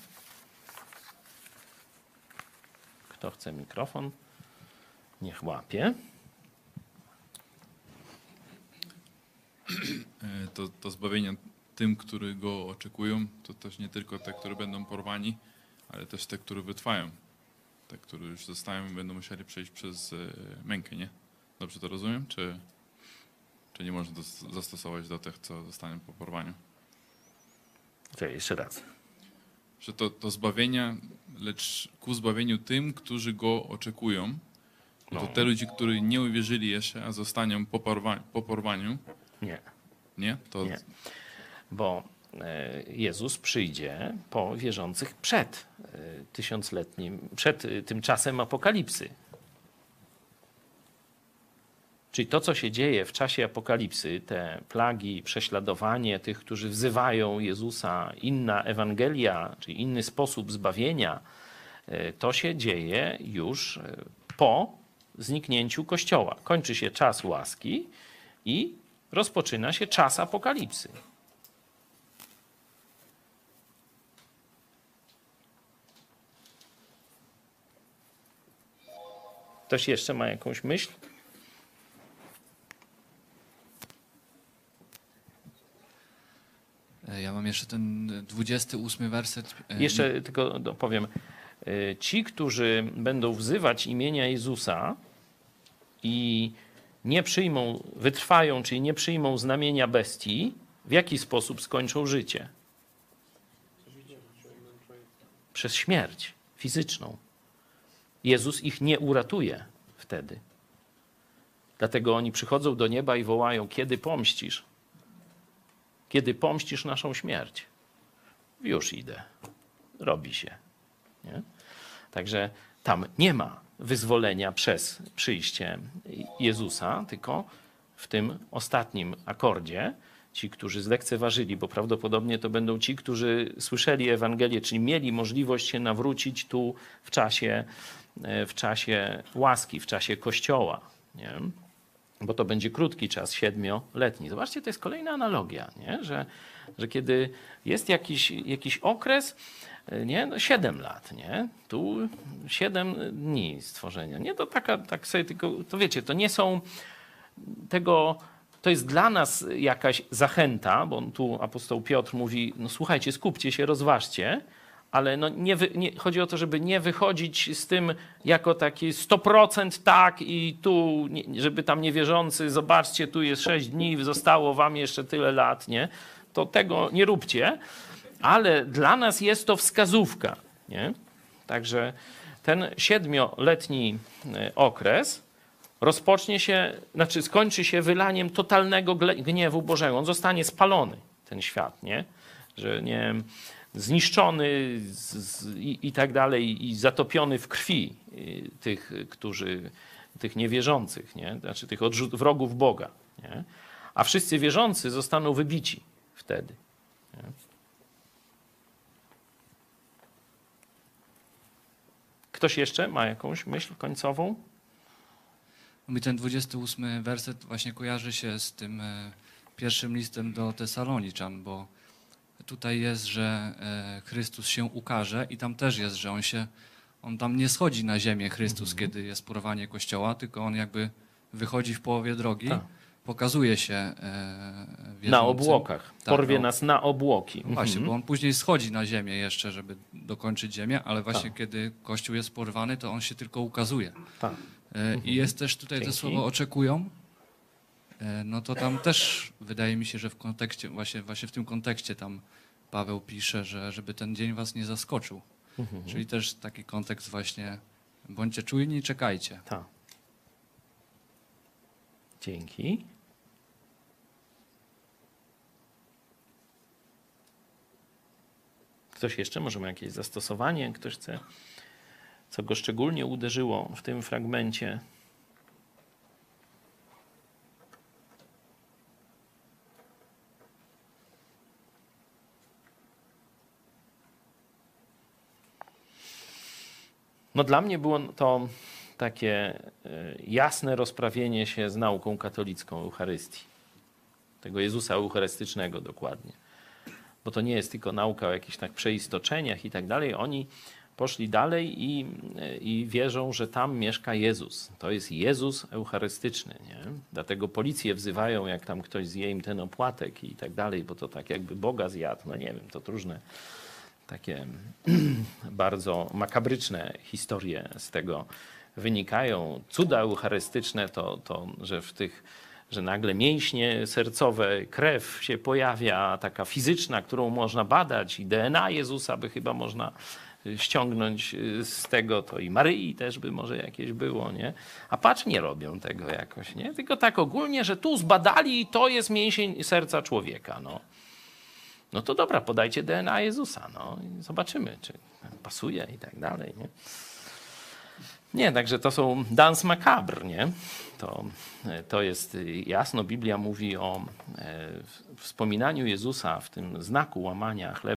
Kto chce mikrofon, niech łapie. E, to, to zbawienie tym, którzy go oczekują, to też nie tylko te, które będą porwani, ale też te, które wytrwają. Te, które już zostają, będą musieli przejść przez e, mękę, nie? Dobrze to rozumiem? Czy, czy nie można to zastosować do tych, co zostaną po porwaniu? Czekaj, jeszcze raz. Że to, to zbawienia, lecz ku zbawieniu tym, którzy go oczekują. No. To te ludzie, którzy nie uwierzyli jeszcze, a zostaną po, porwaniu, po porwaniu. Nie. Nie? To... Nie. Bo e, Jezus przyjdzie po wierzących przed e, tysiącletnim, przed e, tym czasem apokalipsy. Czyli to, co się dzieje w czasie apokalipsy, te plagi, prześladowanie tych, którzy wzywają Jezusa, inna Ewangelia, czyli inny sposób zbawienia, to się dzieje już po zniknięciu Kościoła. Kończy się czas łaski i rozpoczyna się czas apokalipsy. Ktoś jeszcze ma jakąś myśl? Ja mam jeszcze ten 28 werset. E, jeszcze tylko powiem. E, ci, którzy będą wzywać imienia Jezusa i nie przyjmą, wytrwają, czyli nie przyjmą znamienia bestii, w jaki sposób skończą życie? Przez śmierć fizyczną. Jezus ich nie uratuje wtedy. Dlatego oni przychodzą do nieba i wołają: Kiedy pomścisz? Kiedy pomścisz naszą śmierć? Już idę. Robi się. Nie? Także tam nie ma wyzwolenia przez przyjście Jezusa, tylko w tym ostatnim akordzie ci, którzy zlekceważyli, bo prawdopodobnie to będą ci, którzy słyszeli Ewangelię, czyli mieli możliwość się nawrócić tu w czasie, w czasie łaski, w czasie Kościoła. Nie? Bo to będzie krótki czas, siedmioletni. Zobaczcie, to jest kolejna analogia, nie? Że, że kiedy jest jakiś, jakiś okres, nie? No 7 lat, nie? Tu 7 dni stworzenia. Nie, to taka, tak sobie tylko, to wiecie, to nie są tego, to jest dla nas jakaś zachęta, bo tu apostoł Piotr mówi, no słuchajcie, skupcie się, rozważcie, ale no nie, nie, chodzi o to, żeby nie wychodzić z tym jako taki 100% tak i tu, żeby tam niewierzący, zobaczcie, tu jest 6 dni, zostało wam jeszcze tyle lat, nie? To tego nie róbcie, ale dla nas jest to wskazówka. Nie? Także ten siedmioletni e, okres rozpocznie się, znaczy skończy się wylaniem totalnego gniewu Bożego. On zostanie spalony, ten świat, nie? Że nie zniszczony z, z, i, i, tak dalej, i zatopiony w krwi y, tych, którzy, tych niewierzących, nie? Znaczy tych odrzut, wrogów Boga. Nie? A wszyscy wierzący zostaną wybici wtedy. Ktoś jeszcze ma jakąś myśl końcową? Mi ten 28 werset właśnie kojarzy się z tym e, pierwszym listem do Tesaloniczan, bo tutaj jest, że e, Chrystus się ukaże i tam też jest, że on się, on tam nie schodzi na ziemię Chrystus, mhm. kiedy jest porwanie Kościoła, tylko on jakby wychodzi w połowie drogi. Tak pokazuje się e, wierzącym. Na obłokach. Tak, Porwie no. nas na obłoki. Właśnie, mhm. bo on później schodzi na ziemię jeszcze, żeby dokończyć ziemię, ale właśnie tak. kiedy Kościół jest porwany, to on się tylko ukazuje. Tak. E, mhm. I jest też tutaj Dzięki. to słowo oczekują. E, no to tam też wydaje mi się, że w kontekście, właśnie, właśnie w tym kontekście tam Paweł pisze, że żeby ten dzień was nie zaskoczył. Mhm. Czyli też taki kontekst właśnie bądźcie czujni i czekajcie. Tak. Dzięki. Ktoś jeszcze może ma jakieś zastosowanie? Ktoś chce, co go szczególnie uderzyło w tym fragmencie? No dla mnie było to takie e, jasne rozprawienie się z nauką katolicką Eucharystii. Tego Jezusa Eucharystycznego dokładnie bo to nie jest tylko nauka o jakichś tak przeistoczeniach i tak dalej. Oni poszli dalej i, i wierzą, że tam mieszka Jezus. To jest Jezus eucharystyczny. Nie? Dlatego policję wzywają, jak tam ktoś zje im ten opłatek i tak dalej, bo to tak jakby Boga zjadł. No nie wiem, to różne takie [clears throat] bardzo makabryczne historie z tego wynikają. Cuda eucharystyczne to, to że w tych że nagle mięśnie sercowe, krew się pojawia, taka fizyczna, którą można badać, i DNA Jezusa by chyba można y, ściągnąć y, z tego, to i Maryi też by może jakieś było, nie? A patrz, nie robią tego jakoś, nie? Tylko tak ogólnie, że tu zbadali i to jest mięsień serca człowieka, no. No to dobra, podajcie DNA Jezusa, no i zobaczymy, czy pasuje i tak dalej, nie? Nie, także to są dance macabre, nie? To, to jest jasno, Biblia mówi o e, wspominaniu Jezusa w tym znaku łamania chleba